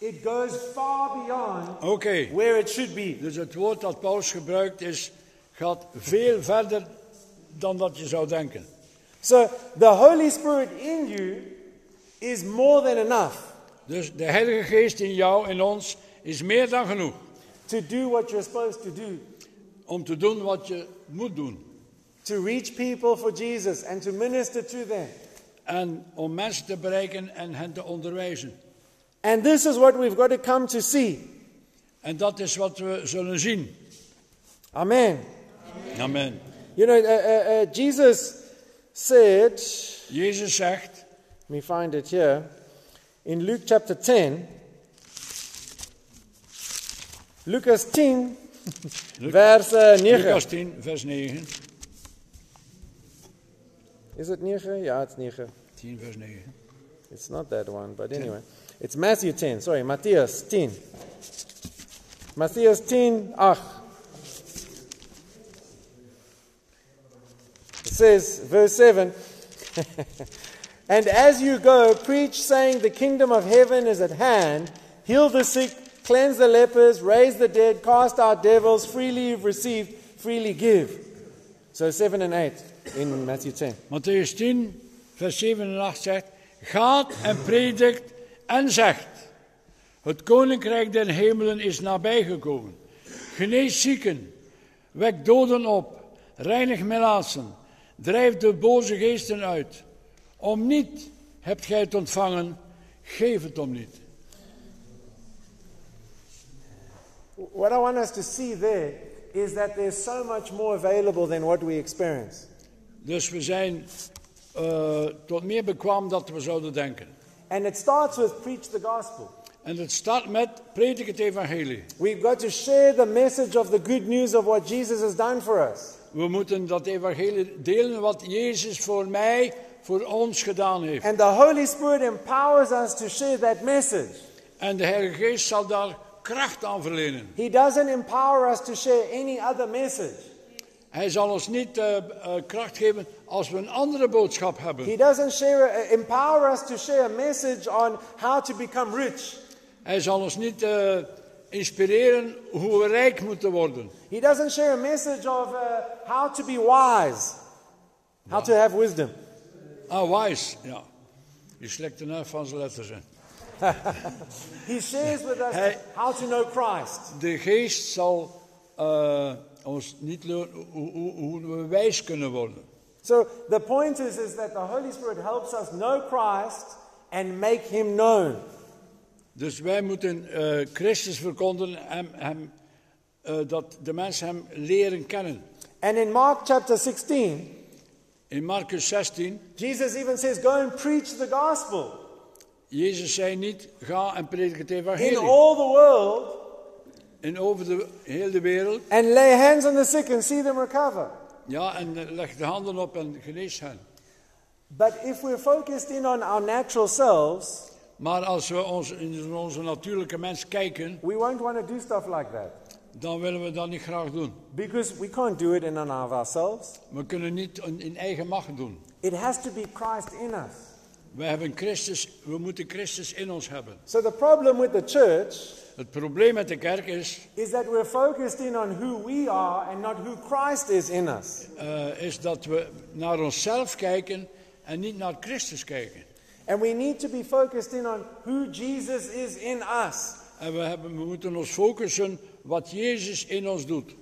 It goes far beyond Oké. where it should be. Dus het woord dat Paulus gebruikt is, gaat veel verder dan dat je zou denken. So the Holy Spirit in you is more than enough Dus de Heilige Geest in jou, in ons, is meer dan genoeg to do what you're supposed to do. om te doen wat je moet doen. To reach people for Jesus and to minister to them. En om mensen te bereiken en hen te onderwijzen. And this is what we've got to come to see. En dat is wat we zullen zien. Amen. Amen. You know, uh, uh, uh, Jesus said, Jezus zegt, let me find it here, in Luke chapter 10, Lucas 10, Lu- vers uh, 9. Lucas 10, vers 9. Is it 9? Yeah, it's 9. 10, vers 9. It's not that one, but anyway. It's Matthew 10, sorry, Matthias 10. Matthias 10, 8. Says, verse 7 And as you go, preach, saying, The kingdom of heaven is at hand. Heal the sick, cleanse the lepers, raise the dead, cast out devils. Freely you've received, freely give. So 7 and 8 in Matthew 10. Matthäus 10, vers 7 en 8 zegt: Gaat en predikt en zegt: Het koninkrijk der hemelen is nabijgekomen. Genees zieken, wek doden op, reinig melaatsen, drijf de boze geesten uit. Om niet hebt gij het ontvangen, geef het om niet. What I want us to see there is that there's so much more available than what we experience. Dus we zijn eh, tot meer bekwaam dat we zouden denken. And it starts with preach the gospel. En het start met predik het evangelie. We've got to share the message of the good news of what Jesus has done for us. We moeten dat evangelie delen wat Jezus voor mij, voor ons gedaan heeft. And the Holy Spirit empowers us to share that message. En de Heilige Geest zal daar kracht aan verlenen. He doesn't empower us to share any other message. Hij zal ons niet eh, eh, kracht geven als we een andere boodschap He hebben. doesn't share, uh, empower us to share a message on how to become rich. Hij zal ons niet inspireren hoe we rijk moeten worden. He doesn't share a message of uh, how to be wise, how to have wisdom. Ah, wise, ja. Je de nerf van zijn letters. He shares with us Hey. how to know Christ. De Geest zal eh, ons niet leren hoe, hoe, hoe we wijs kunnen worden. So the point is, is that the Holy Spirit helps us know Christ and make him known. Dus wij moeten eh, Christus verkondigen en hem, eh, dat de mensen hem leren kennen. And in Mark chapter 16, In Marcus 16, Jesus even says, Go and preach the gospel Jezus zei niet, ga en predik het in evangelie. all the world En over de hele wereld. and lay hands on the sick and see them recover. Ja, en eh, leg de handen op en genees hen. But if we're focused in on our natural selves, Maar als we ons, in onze natuurlijke mens kijken, we won't want to do stuff like that. dan willen we dat niet graag doen. Because we can't do it in and of ourselves. We kunnen niet in, eigen macht doen. It has to be Christ in us. We hebben Christus, we moeten Christus in ons hebben. So the problem with the church Het probleem met de kerk is, is that we're focused in on who we are and not who Christ is in us. eh, is dat we naar onszelf kijken en niet naar Christus kijken. And we need to be focused in on who Jesus is in us. En we, hebben, we moeten ons focussen wat Jezus in ons doet.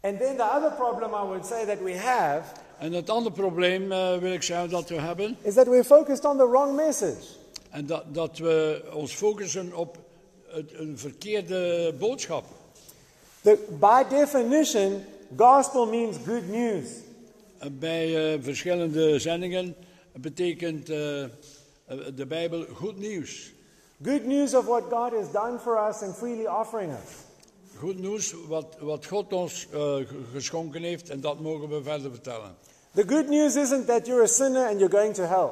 And then the other problem I would say that we have En het andere probleem eh, wil ik zeggen dat we hebben, is that we're focused on the wrong message. en dat, dat we ons focussen op het, een verkeerde boodschap. The, by definition, gospel means good news. En Bij eh, verschillende zendingen betekent eh, de Bijbel goed nieuws. Good news of what God has done for us and freely offering us. Goed nieuws wat, wat God ons eh, g- geschonken heeft en dat mogen we verder vertellen. The good news isn't that you're a sinner and you're going to hell.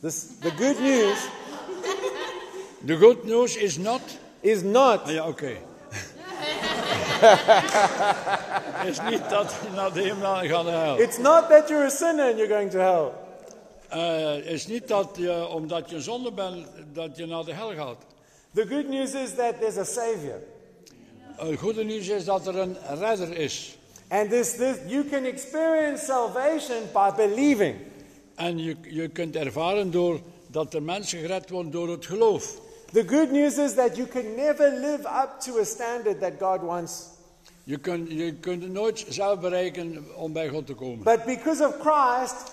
This, the good news De good news is not. is not Ah, ja, oké. is niet dat je naar de hemel gaat naar hel. it's not that you're a sinner and you're going to hell. Eh, is niet dat je, omdat je zonde bent, dat je naar de hel gaat. The good news is that there's a savior. Het goede nieuws is dat er een redder is. And this, this, you can experience salvation by believing. En je, je kunt ervaren door dat er mensen gered worden door het geloof. The good news is that you can never live up to a standard that God wants. Je kunt, je kunt nooit zelf bereiken om bij God te komen. But because of Christ,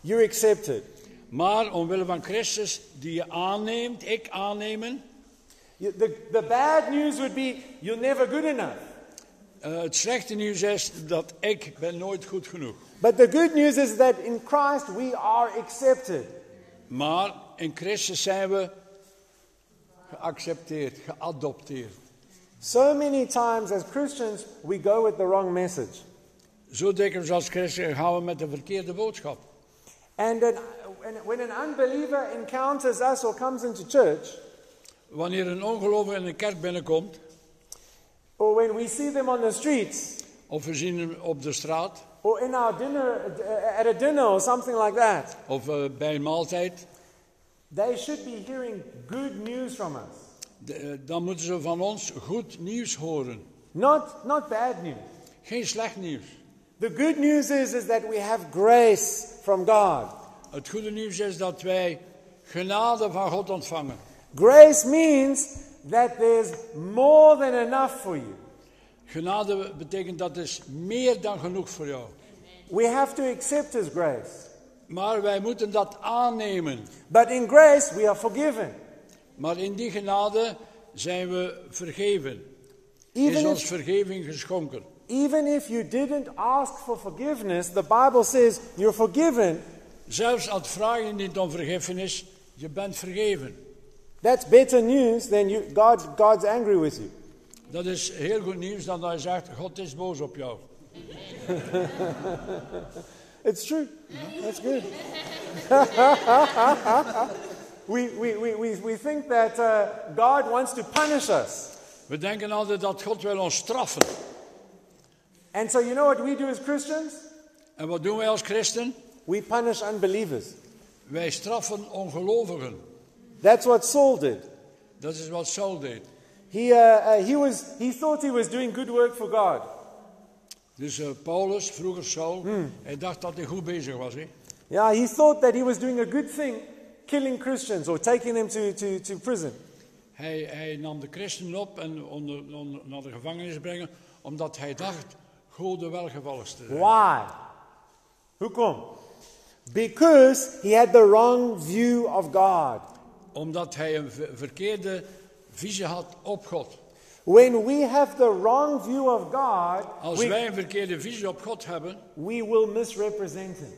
you're accepted. Maar omwille van Christus, die je aanneemt, ik aannemen. You- The, the bad news would be you're never good enough. eh, het slechte nieuws is dat ik ben nooit goed genoeg. But the good news is that in Christ we are accepted. Maar in Christus zijn we geaccepteerd, geadopteerd. So many times as Christians, we go with the wrong message. Zo dikwijls als christen gaan we met de verkeerde boodschap. And an, when- an unbeliever encounters us or comes into church, Wanneer een ongelovige in een kerk binnenkomt, or when we see them on the streets, of we zien hem op de straat, or in our dinner, uh, at a dinner or something like that, of eh, bij een maaltijd, they should be hearing good news from us. de- eh, dan moeten ze van ons goed nieuws horen. Not, not bad news. Geen slecht nieuws. The good news is, is that we have grace from God. Het goede nieuws is dat wij genade van God ontvangen. Grace means that there's more than enough for you. Genade betekent dat is meer dan genoeg voor jou. We have to accept His grace. Maar wij moeten dat aannemen. But in grace, we are forgiven. Maar in die genade zijn we vergeven. Is Even ons if, vergeving geschonken. Even if you didn't ask for forgiveness, the Bible says you're forgiven. Zelfs als vraag je niet om vergiffenis, je bent vergeven. That's better news than you, God, God's angry with you. Dat is heel goed nieuws dan dat je zegt, God is boos op jou. It's true. That's good. we, we, we, we, we think that uh, God wants to punish us. We denken altijd dat God wil ons straffen. And so, you know what we do as Christians? En wat doen wij als christen? We punish unbelievers. Wij straffen ongelovigen. That's what Saul did. Dat is wat Saul deed. He, uh, uh, he, was, he thought he was doing good work for God. Dus eh, Paulus, vroeger Saul, hij dacht dat hij goed bezig was. Hè? Yeah, he thought that he was doing a good thing, killing Christians or taking them to, to, to prison. Hij, hij nam de christenen op en onder, onder- naar de gevangenis brengen, omdat hij dacht God de welgevalligste te zijn. Why? Hoe kom? Because he had the wrong view of God. Omdat hij een ver- verkeerde visie had op God. When we have the wrong view of God, Als we, wij een verkeerde visie op God hebben, we will misrepresent him.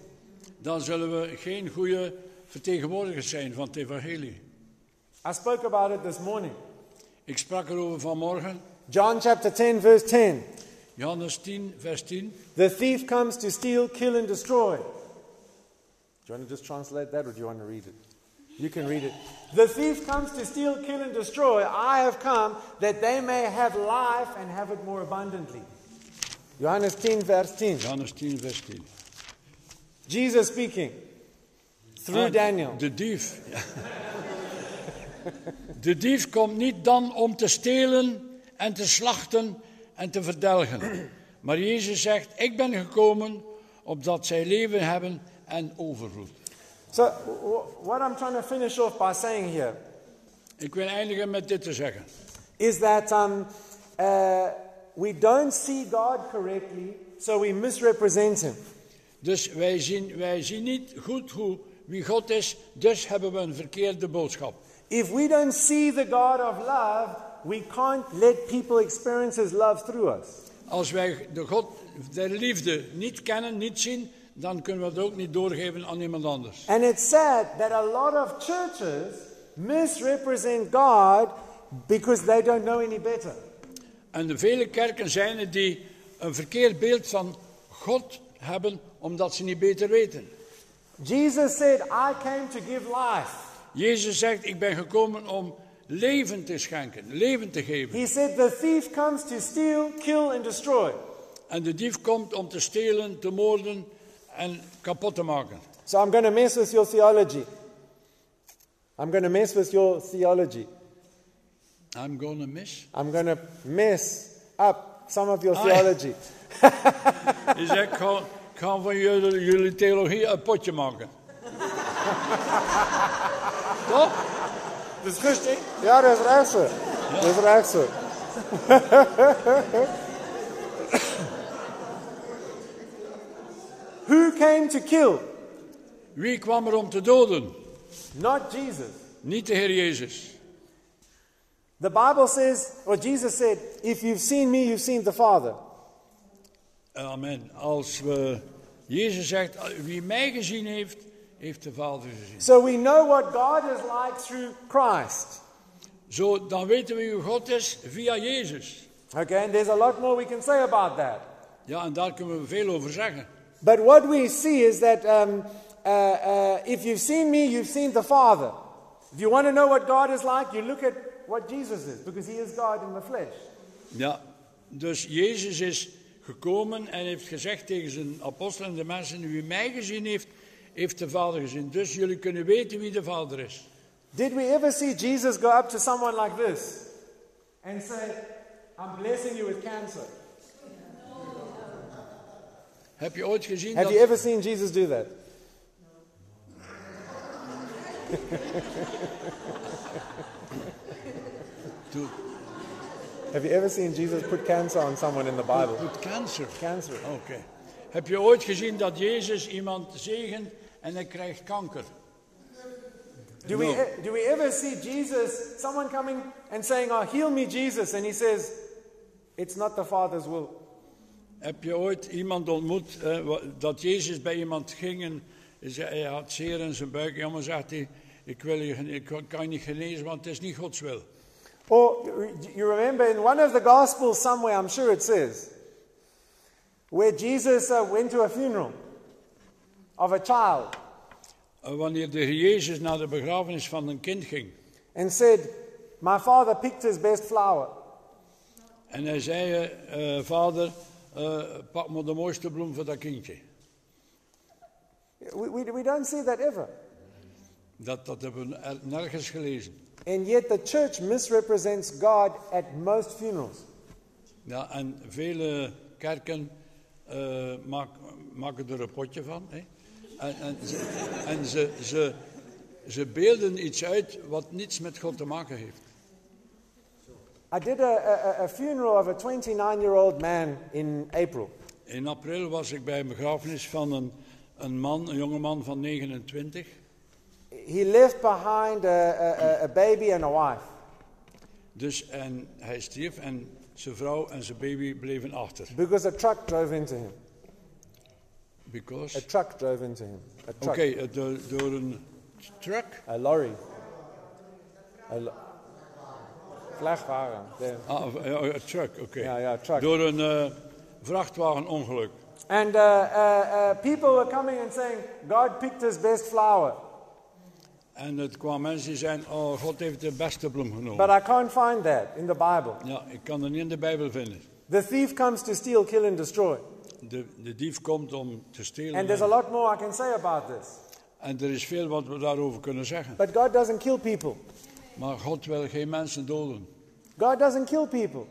dan zullen we geen goede vertegenwoordigers zijn van het evangelie. I spoke about it this morning. Ik sprak erover vanmorgen, John chapter 10, verse 10. Johannes 10, vers 10. The thief comes to steal, kill, and destroy. Do you want to just translate that or do you want to read it? You can read it. The thief comes to steal, kill, and destroy. I have come that they may have life and have it more abundantly. Johannes 10, verse 10. Johannes 10, vers 10. Jesus speaking through Ah, Daniel. De dief. De dief komt niet dan om te stelen en te slachten en te verdelgen. Maar Jezus zegt, ik ben gekomen opdat zij leven hebben en overvloed. So, what I'm trying to finish off by saying here Ik wil eindigen met dit te zeggen. is that um, uh, we don't see God correctly, so we misrepresent him. Dus wij zien, wij zien niet goed hoe, wie God is, dus hebben we een verkeerde boodschap. If we don't see the God of love, we can't let people experience his love through us. Als wij de God der liefde niet kennen, niet zien, dan kunnen we het ook niet doorgeven aan iemand anders. And it's sad that a lot of churches misrepresent God because they don't know any better. En de vele kerken zijn er die een verkeerd beeld van God hebben, omdat ze niet beter weten. Jesus said, I came to give life. Jezus zegt, ik ben gekomen om leven te schenken, leven te geven. He said, The thief comes to steal, kill, and destroy. En de dief komt om te stelen, te moorden en kapot te maken. So I'm going to mess with your theology. I'm going to mess with your theology. I'm gonna miss. I'm going to mess up some of your theology. Ik ga, ik ga van jullie, jullie theologie een potje maken. Toch? Dat is richtig? Ja, dat is recht zo. Dat is recht zo. Who came to kill? Wie kwam er om te doden? Not Jesus. Niet de Heer Jezus. The Bible says, or Jesus said, if you've seen me, you've seen the Father. Amen. Als we, Jezus zegt, wie mij gezien heeft, heeft de Vader gezien. So we know what God is like through Christ. Zo, dan weten we hoe God is via Jezus. Okay, and there's a lot more we can say about that. Ja, en daar kunnen we veel over zeggen. But what we see is that um, uh, uh, if you've seen me, you've seen the Father. If you want to know what God is like, you look at what Jesus is, because he is God in the flesh. Ja, dus Jezus is gekomen en heeft gezegd tegen zijn apostelen en de mensen, wie mij gezien heeft, heeft de Vader gezien. Dus jullie kunnen weten wie de Vader is. Did we ever see Jesus go up to someone like this and say, I'm blessing you with cancer? Heb je ooit gezien Have dat... you ever seen Jesus do that? Doe- Have you ever seen Jesus put cancer on someone in the Bible? Doet cancer. Cancer. Oké. Heb je ooit gezien dat Jezus iemand zegent en hij krijgt kanker? Do we, No. e- do we ever see Jesus, someone coming and saying, Oh, heal me, Jesus? And he says, It's not the Father's will. Heb je ooit iemand ontmoet eh, wa- dat Jezus bij iemand ging en zei, hij had zeer in zijn buik. Jammer zegt hij, ik, wil je, ik kan je niet genezen, want het is niet Gods wil. Or you remember in one of the Gospels somewhere, I'm sure it says, where Jesus uh, went to a funeral of a child Eh, Wanneer de Heer Jezus naar de begrafenis van een kind ging. and said, My father picked his best flower. En hij zei, eh, vader, pak maar de mooiste bloem voor dat kindje. We, we, we don't see that ever. Dat, dat hebben we er- nergens gelezen. And yet the church misrepresents God at most funerals. Ja, en vele kerken maak- maken er een potje van. Hè? En, en, ze, en ze, ze, ze beelden iets uit wat niets met God te maken heeft. I did a, a, a funeral of a 29 year old man in April. In april was ik bij een begrafenis van een, een man, een jongeman van 29. He left behind a, a, a baby and a wife. Dus, en hij stierf en zijn vrouw en zijn baby bleven achter. Because a truck drove into him. Because, A truck drove into him. A truck. Oké, eh, door, door een truck. A lorry. A lo- Vrachtwagen. There. Ah, een truck, oké. Ja, ja, truck. Door een eh, vrachtwagenongeluk. And uh, uh, uh, people were coming and saying, God picked his best flower. En het kwamen mensen die zeiden, oh, God heeft de beste bloem But genomen. I can't find that in the Bible. Ja, ik kan het niet in de Bijbel vinden. The thief comes to steal, kill, and destroy. De, de dief komt om te stelen. And there's a lot more I can say about this. En er is veel wat we daarover kunnen zeggen. But God doesn't kill people. Maar God wil geen mensen doden. God doesn't kill people.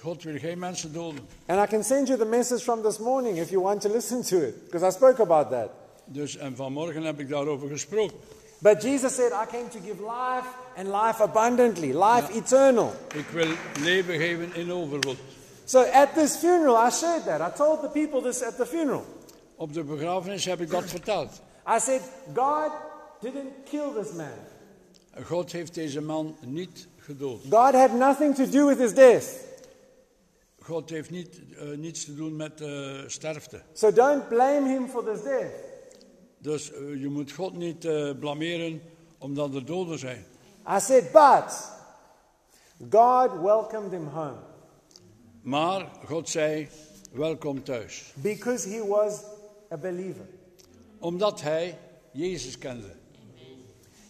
God wil geen mensen doden. And I can send you the message from this morning if you want to listen to it, because I spoke about that. Dus, en vanmorgen heb ik daarover gesproken. But Jesus said, I came to give life and life abundantly, life eternal. Ik wil leven geven in overvloed. So at this funeral, I shared that. I told the people this at the funeral. Op de begrafenis heb ik dat verteld. I said, God didn't kill this man. God heeft deze man niet gedood. God had nothing to do with his death. God heeft niet, eh, niets te doen met eh, sterfte. So don't blame him for this death. Dus eh, je moet God niet blameren omdat er doden zijn. I said, but God welcomed him home Maar God zei, welkom thuis. because he was a believer. Omdat hij Jezus kende.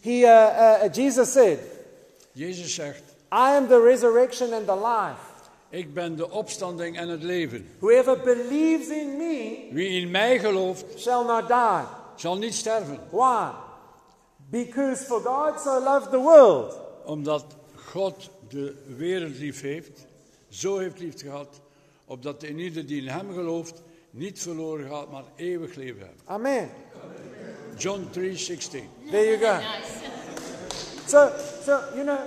He, uh, uh, Jesus said, Jezus zegt, I am the resurrection and the life. ik ben de opstanding en het leven. Whoever believes in me Wie in mij gelooft, shall not die. zal niet sterven. Why? Because for God so loved the world Omdat God de wereld lief heeft, zo heeft lief gehad, opdat in ieder die in hem gelooft niet verloren gaat, maar eeuwig leven heeft. Amen. John 3:16. There you go. So, so you know,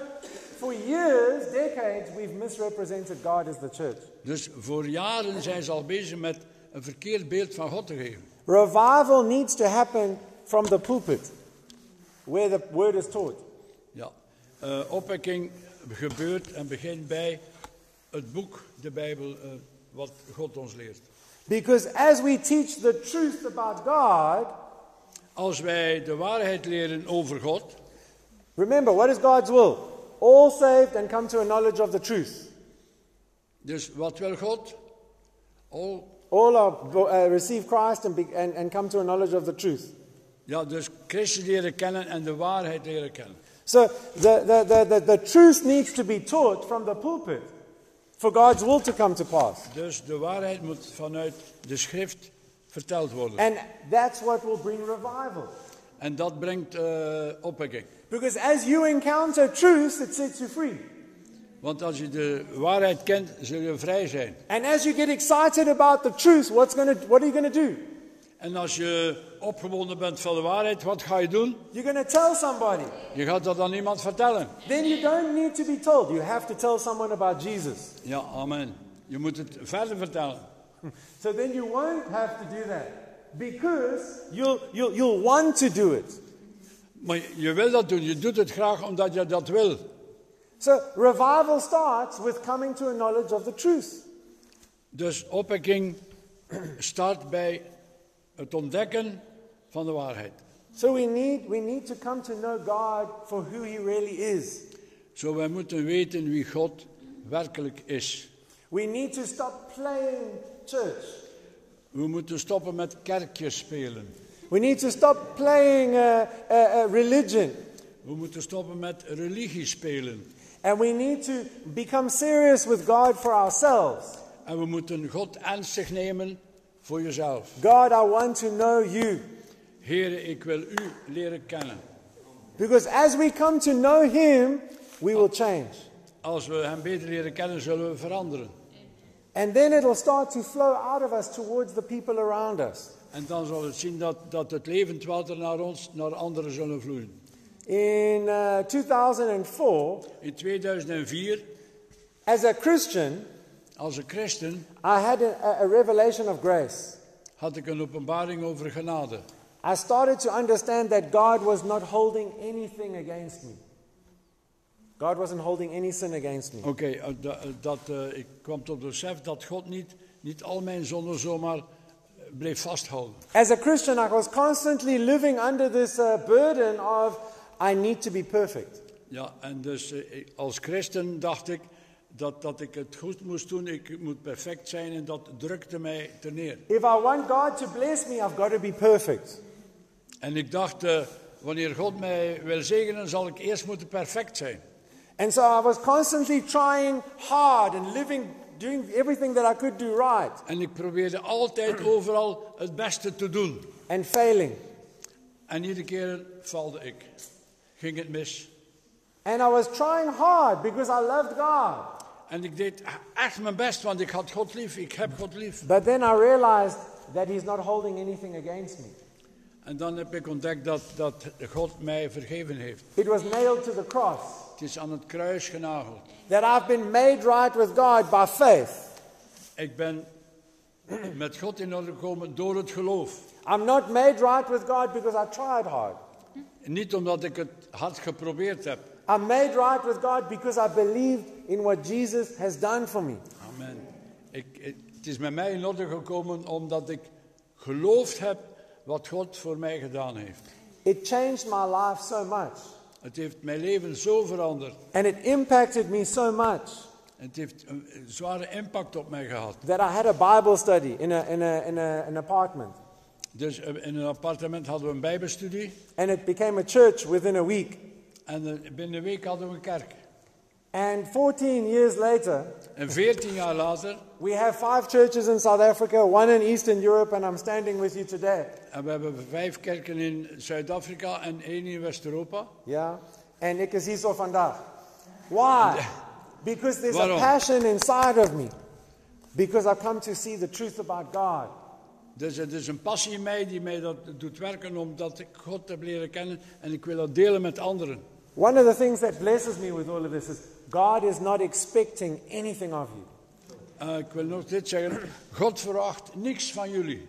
for years, decades, we've misrepresented God as the church. Dus voor jaren zijn ze al bezig met een verkeerd beeld van God te geven. Revival needs to happen from the pulpit, where the word is taught. Ja. Opwekking gebeurt en begint bij het boek, de Bijbel, eh, wat God ons leert. Because as we teach the truth about God, Als wij de waarheid leren over God, remember, what is God's will? All saved and come to a knowledge of the truth. dus wat wil God? Al, All are, uh, receive Christ and, be, and, and come to a knowledge of the truth. ja, dus Christus leren kennen en de waarheid leren kennen. So the, the, the, the, the truth needs to be taught from the pulpit for God's will to come to pass. Dus de waarheid moet vanuit de schrift verteld worden. And that's what will bring revival. En dat brengt eh, opwekking. Because as you encounter truth, it sets you free. Want als je de waarheid kent, zul je vrij zijn. And as you get excited about the truth, what's gonna, what are you going to do? En als je opgewonden bent van de waarheid, wat ga je doen? You're going to tell somebody. Je gaat dat aan iemand vertellen. Then you don't need to be told. You have to tell someone about Jesus. Ja, amen. Je moet het verder vertellen. So then you won't have to do that. Because you'll, you'll, you'll want to do it. Maar je wil dat doen, je doet het graag omdat je dat wil. So revival starts with coming to a knowledge of the truth. Dus opwekking start bij het ontdekken van de waarheid. So we need, we need to come to know God for who He really is. Zo wij moeten weten wie God werkelijk is. We need to stop playing church. We moeten stoppen met kerkjes spelen. We need to stop playing uh, uh, uh, religion. We moeten stoppen met religie spelen. And we need to become serious with God for ourselves. En we moeten God ernstig nemen voor jezelf. God, I want to know you. Heren, ik wil u leren kennen. Because as we come to know Him, we will change. Als we hem beter leren kennen, zullen we veranderen. And then it'll start to flow out of us towards the people around us. En dan zal het zien dat, dat het levend water naar ons, naar anderen zullen vloeien. In uh, 2004, In 2004, as a Christian, als een christen, I had a, a revelation of grace. had ik een openbaring over genade. I started to understand that God was not holding anything against me. God wasn't holding any sin against me. Oké, eh, da- eh, dat, eh, ik kwam tot besef dat God niet, niet al mijn zonden zomaar eh, bleef vasthouden. As a Christian, I was constantly living under this uh, burden of, I need to be perfect. Ja, en dus eh, als christen dacht ik dat, dat ik het goed moest doen, ik moet perfect zijn en dat drukte mij ter neer. If I want God to bless me, I've got to be perfect. En ik dacht, eh, wanneer God mij wil zegenen, zal ik eerst moeten perfect zijn. And so I was constantly trying hard and living, doing everything that I could do right En ik probeerde altijd overal het beste te doen. and failing. En iedere keer valde ik. Ging het mis. And I was trying hard because I loved God. En ik deed echt mijn best, want ik had God lief. Ik heb God lief. But then I realized that He's not holding anything against me. En dan heb ik ontdekt dat, dat God mij vergeven heeft. It was nailed to the cross. Het is aan het kruis genageld. That I've been made right with God by faith. Ik ben met God in orde gekomen door het geloof. I'm not made right with God because I tried hard. Niet omdat ik het hard geprobeerd heb. I'm made right with God because I believed in what Jesus has done for me. Amen. Ik, het is met mij in orde gekomen omdat ik geloofd heb wat God voor mij gedaan heeft. It changed my life so much. Het heeft mijn leven zo veranderd. And it impacted me so much Het heeft een zware impact op mij gehad. that I had a Bible study in, a, in, a, in a, an apartment. Dus eh, in een appartement hadden we een bijbelstudie. And it became a church within a week. En eh, binnen een week hadden we een kerk. And 14 years later, En veertien jaar later, we have five churches in South Africa, one in Eastern Europe, and I'm standing with you today. en we hebben vijf kerken in Zuid-Afrika en één in West-Europa. Yeah? And ik is hier zo vandaag. Why? Because there's a Waarom? passion inside of me. because I come to see the truth about God. Dus het is een passie in mij die mij dat doet werken omdat ik God heb leren kennen en ik wil dat delen met anderen. One of the things that blesses me with all of this is God is not expecting anything of you. Uh, ik wil nog dit zeggen. God verwacht niks van jullie.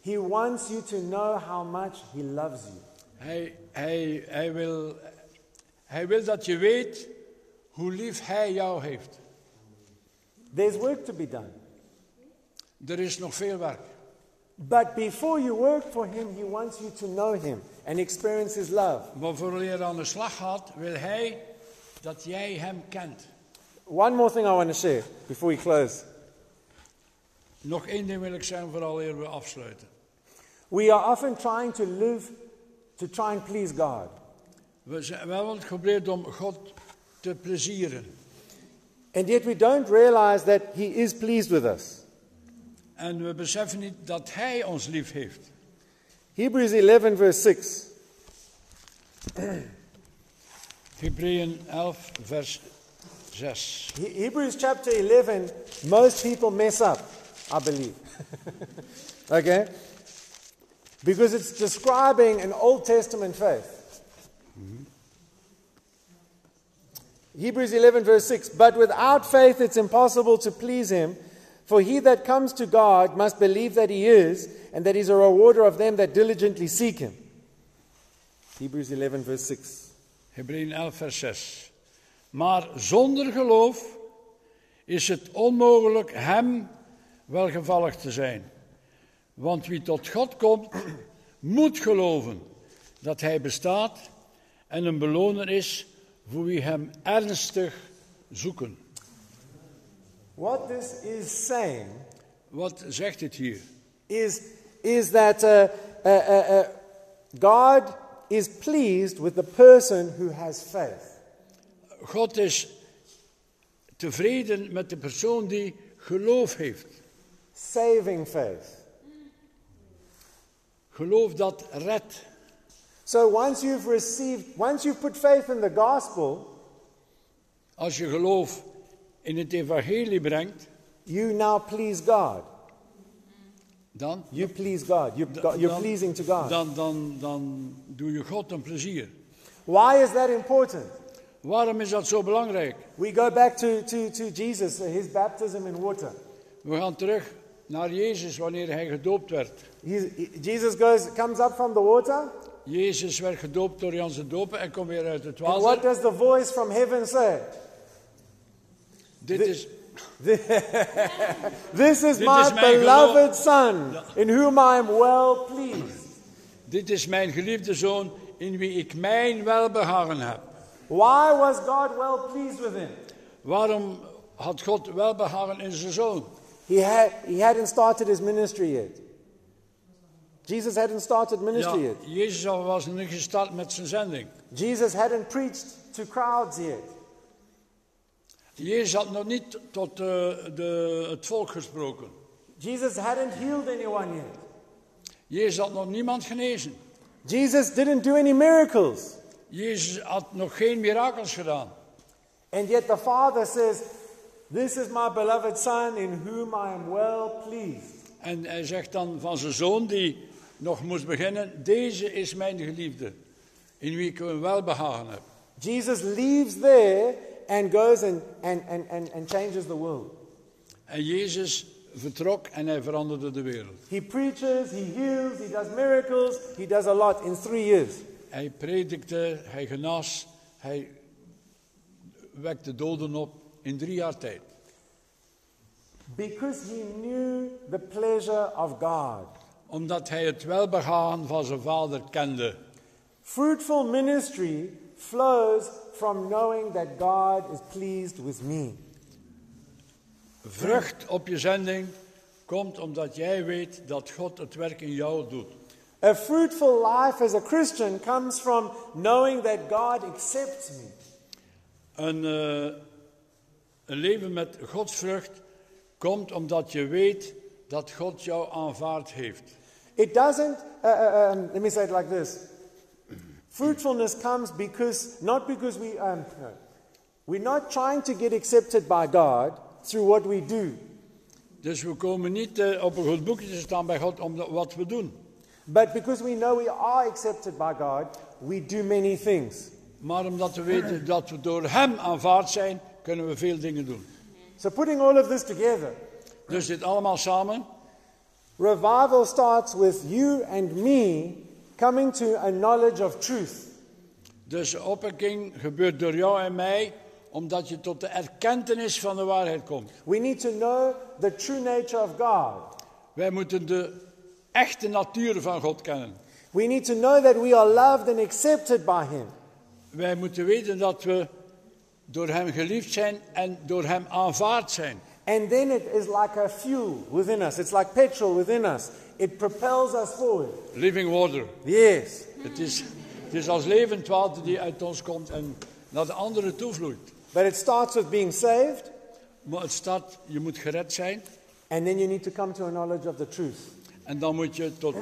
He wants you to know how much He loves you. Hij, hij, hij, wil, hij wil dat je weet hoe lief hij jou heeft. There's work to be done. Er is nog veel werk. But before you work for Him, He wants you to know Him and experience His love. Maar voor je aan de slag gaat, wil hij dat jij hem kent. One more thing I want to share before we close. Nog één ding wil ik zeggen vooral eer we afsluiten. We are often trying to live to try and please God. We, zijn, we hebben het geprobeerd om God te plezieren. And yet we don't realize that He is pleased with us. En we beseffen niet dat hij ons lief heeft. Hebrews 11, verse 6. Hebreeën 11, vers 6. He- Hebrews chapter 11, most people mess up, I believe. okay? Because it's describing an Old Testament faith. Hebrews 11, verse 6 But without faith it's impossible to please him, for he that comes to God must believe that he is, and that he's a rewarder of them that diligently seek him. Hebrews 11, verse 6. Hebreeën 11, vers 6. Maar zonder geloof is het onmogelijk hem welgevallig te zijn. Want wie tot God komt, moet geloven dat hij bestaat en een beloner is voor wie hem ernstig zoeken. What this is saying Wat zegt het hier? is, is that uh, uh, uh, uh, God is pleased with the person who has faith. God is tevreden met de persoon die geloof heeft. Saving faith. Geloof dat redt. So once you've received, once you've put faith in the gospel, Als je geloof in het evangelie brengt, you now please God. dan, You please God. You, dan, you're pleasing to God. dan, dan, dan doe je God een plezier. Why is that important? Waarom is dat zo belangrijk? We go back to, to, to Jesus, his baptism in water. We gaan terug naar Jezus wanneer hij gedoopt werd. He- Jesus goes, comes up from the water, Jezus werd gedoopt door Jan de Doper en komt weer uit het and what water. does the voice from heaven say? Dit is, This is Dit my is mijn beloved Son, in whom I am well pleased. dit is mijn geliefde zoon in wie ik mijn welbehagen heb. Why was God well pleased with him? Waarom had God welbehagen in zijn zoon? He, had, he hadn't started his ministry yet. Jesus hadn't started ministry Ja, yet. Jezus was nog niet gestart met zijn zending. Jesus hadn't preached to crowds yet. Jezus had nog niet tot eh, de, het volk gesproken. Jesus hadn't healed anyone yet. Jezus had nog niemand genezen. Jesus didn't do any miracles. Jezus had nog geen mirakels gedaan. And yet the Father says, This is my beloved Son, in whom I am well pleased. En hij zegt dan van zijn zoon die nog moest beginnen, deze is mijn geliefde, in wie ik een welbehagen heb. Jesus leaves there and goes and, and, and, and, and changes the world. En Jezus vertrok en hij veranderde de wereld. He preaches, he heals, he does miracles, he does a lot in three years. Hij predikte, hij genas, hij wekte doden op in drie jaar tijd. Because he knew the pleasure of God. Omdat hij het welbehagen van zijn vader kende. Fruitful ministry flows from knowing that God is pleased with me. Vrucht op je zending komt omdat jij weet dat God het werk in jou doet. A fruitful life as a Christian comes from knowing that God accepts me. Een, eh, een leven met godsvrucht komt omdat je weet dat God jou aanvaard heeft. It doesn't, uh, uh, um, let me say it like this. Fruitfulness comes because, not because we, um, no. we're not trying to get accepted by God through what we do. Dus we komen niet eh, op een goed boekje te staan bij God om wat we doen. But because we know we are accepted by God, we do many things. Maar omdat we weten dat we door Hem aanvaard zijn, kunnen we veel dingen doen. So, putting all of this together, Dus dit allemaal samen. revival starts with you and me coming to a knowledge of truth. Dus opwekking gebeurt door jou en mij, omdat je tot de erkentenis van de waarheid komt. We need to know the true nature of God. Wij moeten de echte natuur van God kennen. We need to know that we are loved and accepted by Him. Wij moeten weten dat we door Hem geliefd zijn en door Hem aanvaard zijn. And then it is like a fuel within us. It's like petrol within us. It propels us forward. Living water. Yes. Het is, het is als levend water die uit ons komt en naar de anderen toevloeit. But it starts with being saved, Maar het staat, je moet gered zijn and then you need to come to a knowledge of the truth. en dan moet je tot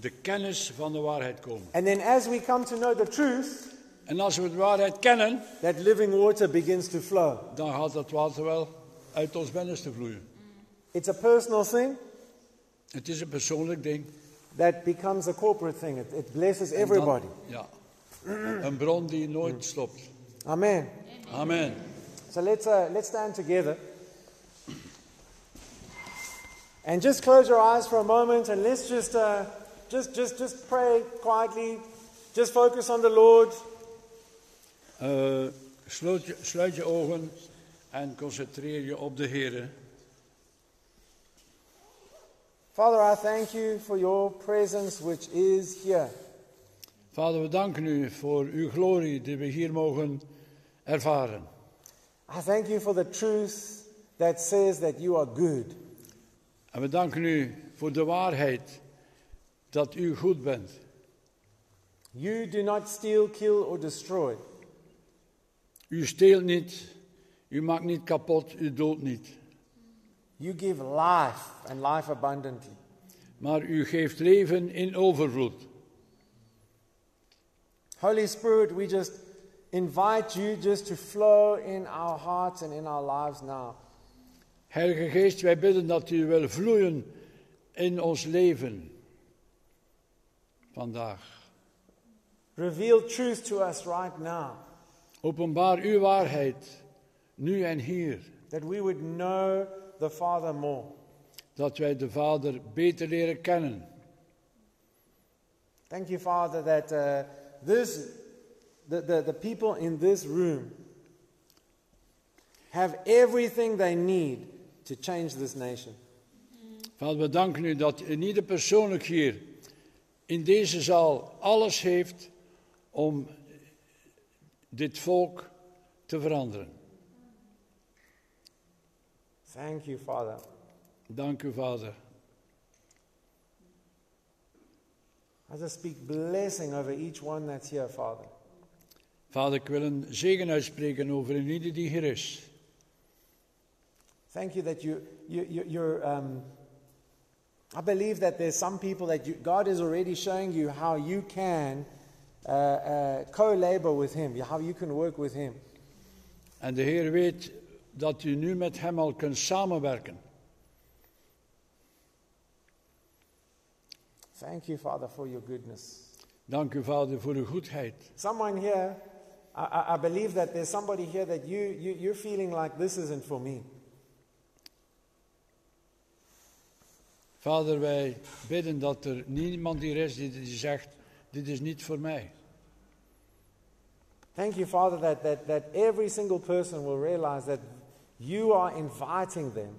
de kennis van de waarheid komen. And then as we come to know the truth, En als we de waarheid kennen, that living water begins to flow. dan gaat dat water wel uit ons binnenste vloeien. It's a personal thing Het is een persoonlijk ding. that becomes a corporate thing. It, it blesses everybody. ja. Een bron die nooit stopt. Amen. Amen. So let's, uh, let's stand together. And just close your eyes for a moment and let's just, uh, just, just, just pray quietly. Just focus on the Lord. Eh, sluit, je, sluit je ogen en concentreer je op de Heer. Father, I thank you for your presence which is here. Vader, we danken u voor uw glorie die we hier mogen ervaren. I thank you for the truth that says that you are good. En we danken u voor de waarheid dat u goed bent. You do not steal, kill, or destroy. U steelt niet, u maakt niet kapot, u doodt niet. You give life and life abundantly. Maar u geeft leven in overvloed. Holy Spirit, we just invite you just to flow in our hearts and in our lives now. Heilige Geest, wij bidden dat u wil vloeien in ons leven vandaag. Reveal truth to us right now, Openbaar uw waarheid, nu en hier, that we would know the Father more. dat wij de Vader beter leren kennen. Thank you, Father, that uh, this, the, the, the people in this room have everything they need to change this nation. Vader, we danken u dat in ieder persoonlijk hier in deze zaal alles heeft om dit volk te veranderen. Thank you, Father. Dank u, Vader. I just speak blessing over each one that's here, Father. Vader, ik wil een zegen uitspreken over een ieder die hier is. Thank you that you, you, you you're. Um, I believe that there's some people that you, God is already showing you how you can uh, uh, co-labor with Him, how you can work with Him. En de Heer weet dat u nu met Hem al kunt samenwerken. Thank you, Father, for your goodness. Dank u, Vader, voor uw goedheid. Someone here, I, I, believe that there's somebody here that you, you, you're feeling like this isn't for me. Vader, wij bidden dat er niemand hier is die, die zegt, dit is niet voor mij. Thank you, Father, that, that, that every single person will realize that you are inviting them.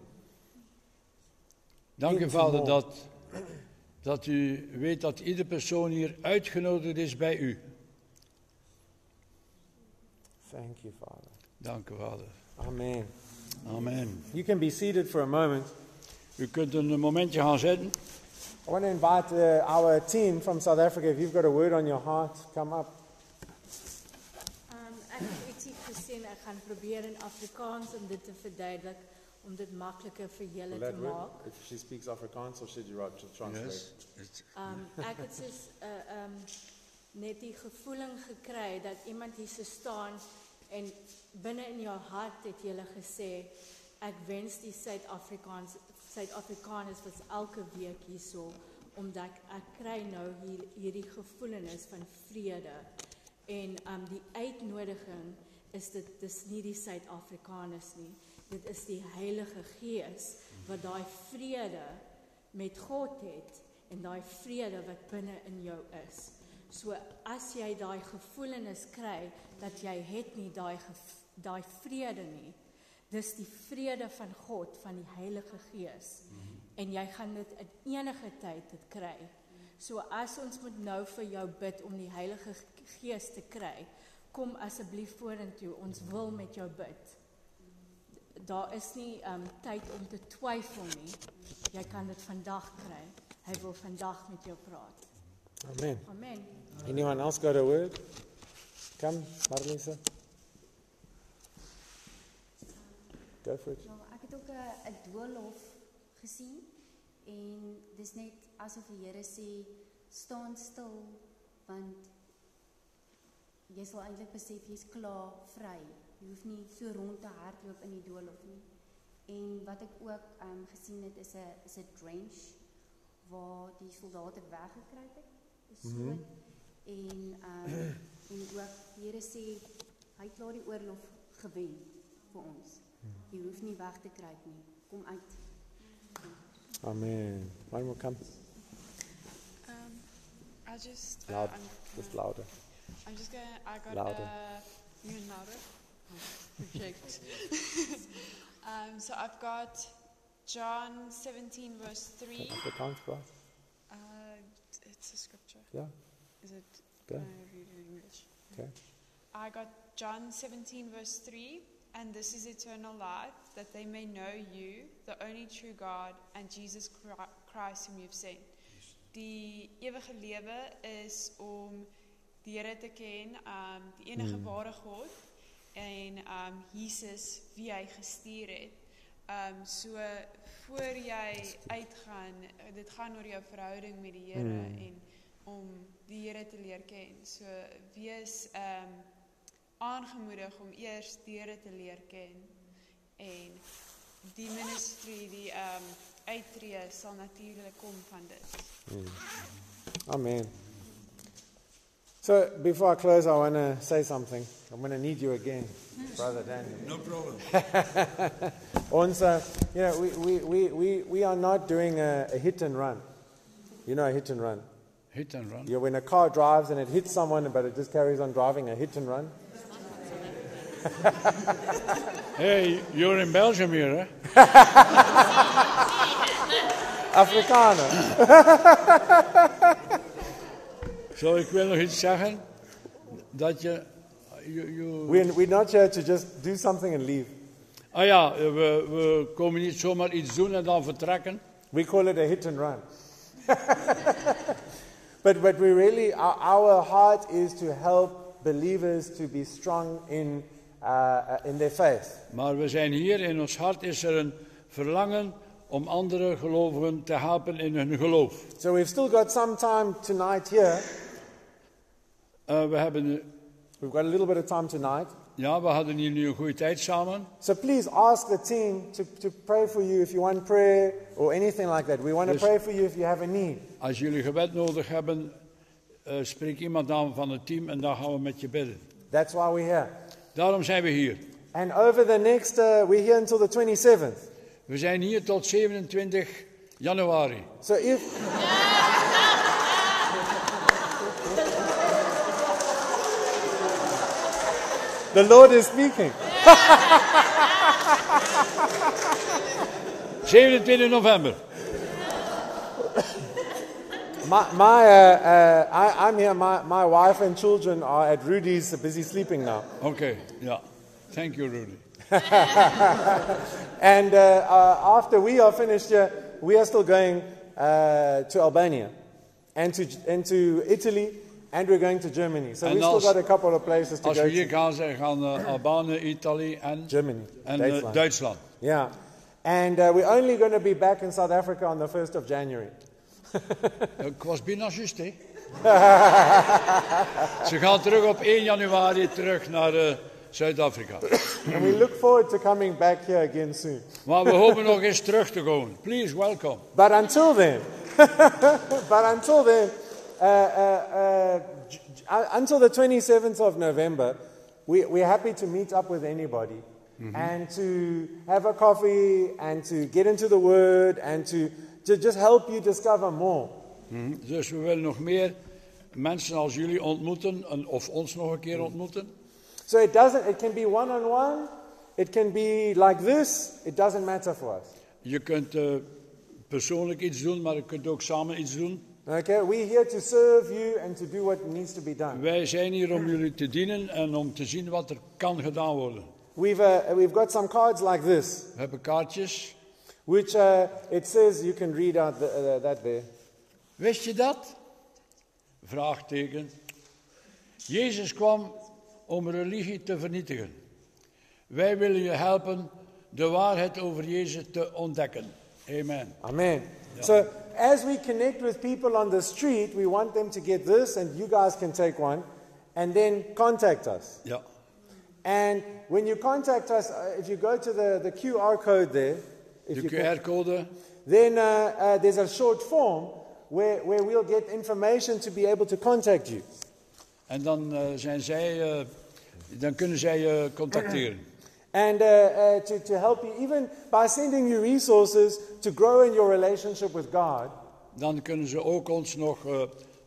Dank u, Vader, dat, dat u weet dat iedere persoon hier uitgenodigd is bij u. Thank you, Father. Dank u, Vader. Amen. Amen. You can be seated for a moment. U kunt een momentje gaan zitten. I want to invite uh, our team from South Africa. If you've got a word on your heart, come up. Gaan probeer in Afrikaans om dit te verduidelik om dit makliker vir julle te maak. If she speaks Afrikaans, or should you write to Yes. Um, ek het soos uh, um, net die gevoeling gekry dat iemand hier so staan en binne in jou hart het jy gesê ek wens die Suid-Afrikaans Suid-Afrikaners was elke week hierso omdat ek, ek kry nou hier hierdie gevoelens van vrede. En um die uitnodiging is dit dis nie die Suid-Afrikaners nie. Dit is die Heilige Gees wat daai vrede met God het en daai vrede wat binne in jou is. So as jy daai gevoelens kry dat jy het nie daai daai vrede nie. Dis die vrede van God van die Heilige Gees. En jy gaan dit in enige tyd dit kry. So as ons moet nou vir jou bid om die Heilige Gees te kry, kom asseblief vorentoe. Ons wil met jou bid. Daar is nie um tyd om te twyfel nie. Jy kan dit vandag kry. Hy wil vandag met jou praat. Amen. Amen. Anyone else got a word? Come, Marlisa. Go for it. Ja, ek het ook 'n 'n doolhof gesien en dis net asof die Here sê staan stil want jy sal eintlik besef jy's klaar vry. Jy hoef nie so rond te hardloop in die doolhof nie. En wat ek ook um, gesien het is 'n is 'n drench waar die soldate weggekruip het. Dis so. Mm -hmm. En um, en ook die Here sê hy het klaar die oorlog gewen vir ons. Jy hoef nie weg te kruip nie. Kom uit. Amen. One more come. Um, I just uh, Loud. Just louder. I'm just gonna. I got Louder. Uh, even louder. Oh, Project. um, so I've got John 17 verse 3. Afrikaans, bro? Uh, it's a scripture. Yeah. Is it? Can I read in English? Okay. I got John 17 verse 3. And this is eternal life, that they may know you, the only true God, and Jesus Christ whom you've sent. Die ewige lewe is om die Here te ken, um die enige ware God en um Jesus wie hy gestuur het. Um so voor jy uitgaan, eh, dit gaan oor jou verhouding met die Here Mm. en om die Here te leer ken. So wees um aangemoedig om eers die Here te leer ken en die ministry, die um uittreë sal natuurlik kom van dit. Amen. So before I close, I want to say something. I'm going to need you again, Brother Daniel. No problem. Uh, you know, we, we, we, we, we are not doing a, a hit and run. You know a hit and run. Hit and run. You know, when a car drives and it hits someone, but it just carries on driving, a hit and run. Hey, you're in Belgium here, hè? Afrikaner. Zo, ik wil nog iets zeggen. Dat je... you- you- We're, we're not here to just do something and leave. Ah ja, we, we komen niet zomaar iets doen en dan vertrekken. We call it a hit and run. but, but we really, our, our heart is to help believers to be strong in, uh, uh, in their faith. Maar we zijn hier, in ons hart is er een verlangen om andere gelovigen te helpen in hun geloof. So we've still got some time tonight here. Eh, we, hebben, We've got a little bit of time tonight. ja, we hadden hier nu een goede tijd samen. So please ask the team to, to pray for you if you want prayer or anything like that. We want to Yes. pray for you if you have a need. Als jullie gebed nodig hebben, eh, spreek iemand aan van het team en dan gaan we met je bidden. That's why we're here. Daarom zijn we hier. And over the next, uh, we're here until the 27th. We zijn hier tot 27 januari. So if. The Lord is speaking. 27 november. My, my, uh, uh, I, I'm here. My, my wife and children are at Rudy's, busy sleeping now. Okay, yeah. Thank you, Rudy. And uh, uh, after we are finished here, we are still going uh, to Albania and to, and to Italy, and we're going to Germany. So we've still got a couple of places to go Als go we hier to. gaan, zijn gaan uh, Albanië, Italië en, Germany, en eh, Duitsland. Duitsland. Yeah. And uh, we're only going to be back in South Africa on the 1st of January. Ik was bijna juist, hè. Ze gaan terug op 1 januari terug naar, eh, Zuid-Afrika. And we look forward to coming back here again soon. Maar we hopen nog eens terug te komen. Please, welcome. But until then, but until then, uh, uh, uh, j- uh, until the 27th of November, we, we're happy to meet up with anybody and to have a coffee and to get into the Word and to, to just help you discover more. Mhm. Dus we willen nog meer mensen als jullie ontmoeten en, of ons nog een keer ontmoeten. So it doesn't. It can be one on one. It can be like this. It doesn't matter for us. Je kunt eh, persoonlijk iets doen, maar je kunt ook samen iets doen. Okay, we're here to serve you and to do what needs to be done. Wij zijn hier om jullie te dienen en om te zien wat er kan gedaan worden. We've uh, we've got some cards like this, We hebben kaartjes. which uh, it says you can read out the, uh, that there. Wist je dat? Vraagteken. Jezus kwam om religie te vernietigen. Wij willen je helpen de waarheid over Jezus te ontdekken. Amen. Amen. So as we connect with people on the street, we want them to get this, and you guys can take one, and then contact us. Ja. And when you contact us, uh, if you go to the, the QR code there, if De you can, QR-code. then uh, uh, there's a short form where, where we'll get information to be able to contact you. En dan, eh, zijn zij, eh, dan kunnen zij je contacteren. And uh, uh, to, to help you, even by sending you resources to grow in your relationship with God. Dan kunnen ze ook ons nog eh,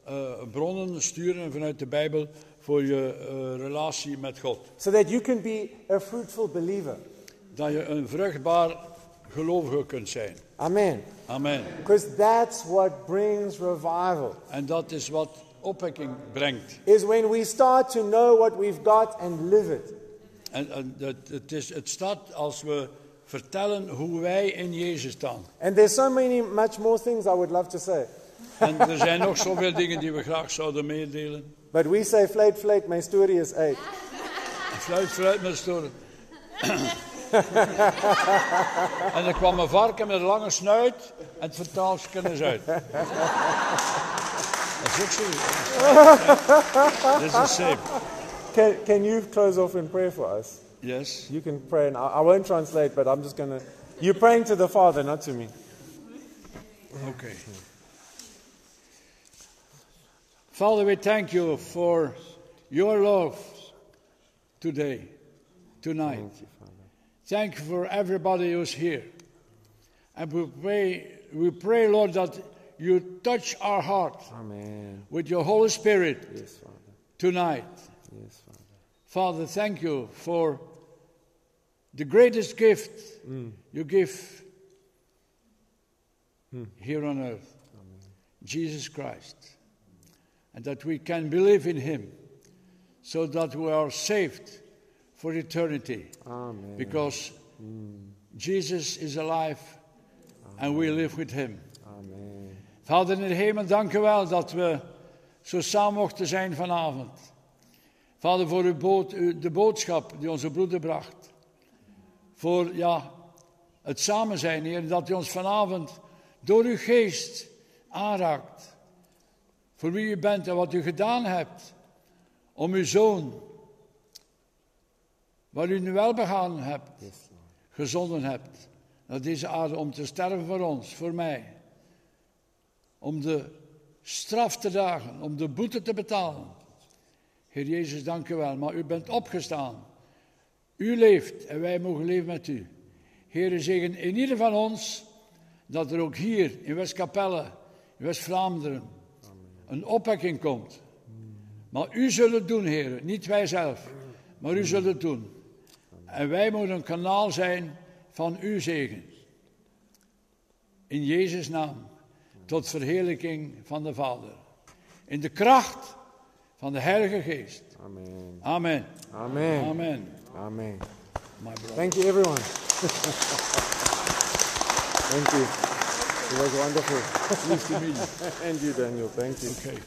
eh, bronnen sturen vanuit de Bijbel voor je eh, relatie met God. So that you can be a fruitful believer. Dat je een vruchtbaar gelovige kunt zijn. Amen. Amen. Because that's what brings revival. En dat is wat opwekking brengt. Is when we start to know what we've got and live it. En, en het, het, is, het staat als we vertellen hoe wij in Jezus staan. And there's so many, much more things I would love to say. En er zijn nog zoveel dingen die we graag zouden meedelen. But we say, fluit, fluit, my story is eight. Fluit, fluit met storen. en er kwam een varken met een lange snuit en het vertaalt kennis uit. Dat is ook zo. Dit is een safe. Can, can you close off in prayer for us? Yes. You can pray, and I, I won't translate, but I'm just going to. You're praying to the Father, not to me. Okay. Father, we thank you for your love today, tonight. Thank you for everybody who's here. And we pray, we pray, Lord, that you touch our heart Amen. with your Holy Spirit Yes, Father. tonight. Yes, Father. Thank you for the greatest gift mm. you give hmm. here on earth Jesus Christ. And that we can believe in him so that we are saved for eternity. Amen. Because hmm. Jesus is alive and we live with him. Amen. Vader in de hemel, dank u wel dat we zo samen mochten zijn vanavond. Vader, voor uw bood, de boodschap die onze broeder bracht. Voor ja, het samen zijn, Heer, dat u ons vanavond door uw geest aanraakt. Voor wie u bent en wat u gedaan hebt om uw zoon, waar u nu wel begaan hebt, gezonden hebt naar deze aarde om te sterven voor ons, voor mij om de straf te dragen, om de boete te betalen. Heer Jezus, dank u wel, maar u bent opgestaan. U leeft en wij mogen leven met u. Heer, zegen in ieder van ons dat er ook hier in Westkapelle, in West-Vlaanderen, een opwekking komt. Maar u zult het doen, Heer, niet wij zelf, maar u zult het doen. En wij moeten een kanaal zijn van uw zegen. In Jezus' naam tot verheerlijking van de Vader. In de kracht van de Heilige Geest. Amen. Amen. Amen. Amen. Amen. My brother. Thank you, everyone. Thank you. It was wonderful. Nice to meet you. and you, Daniel. Thank you. Okay.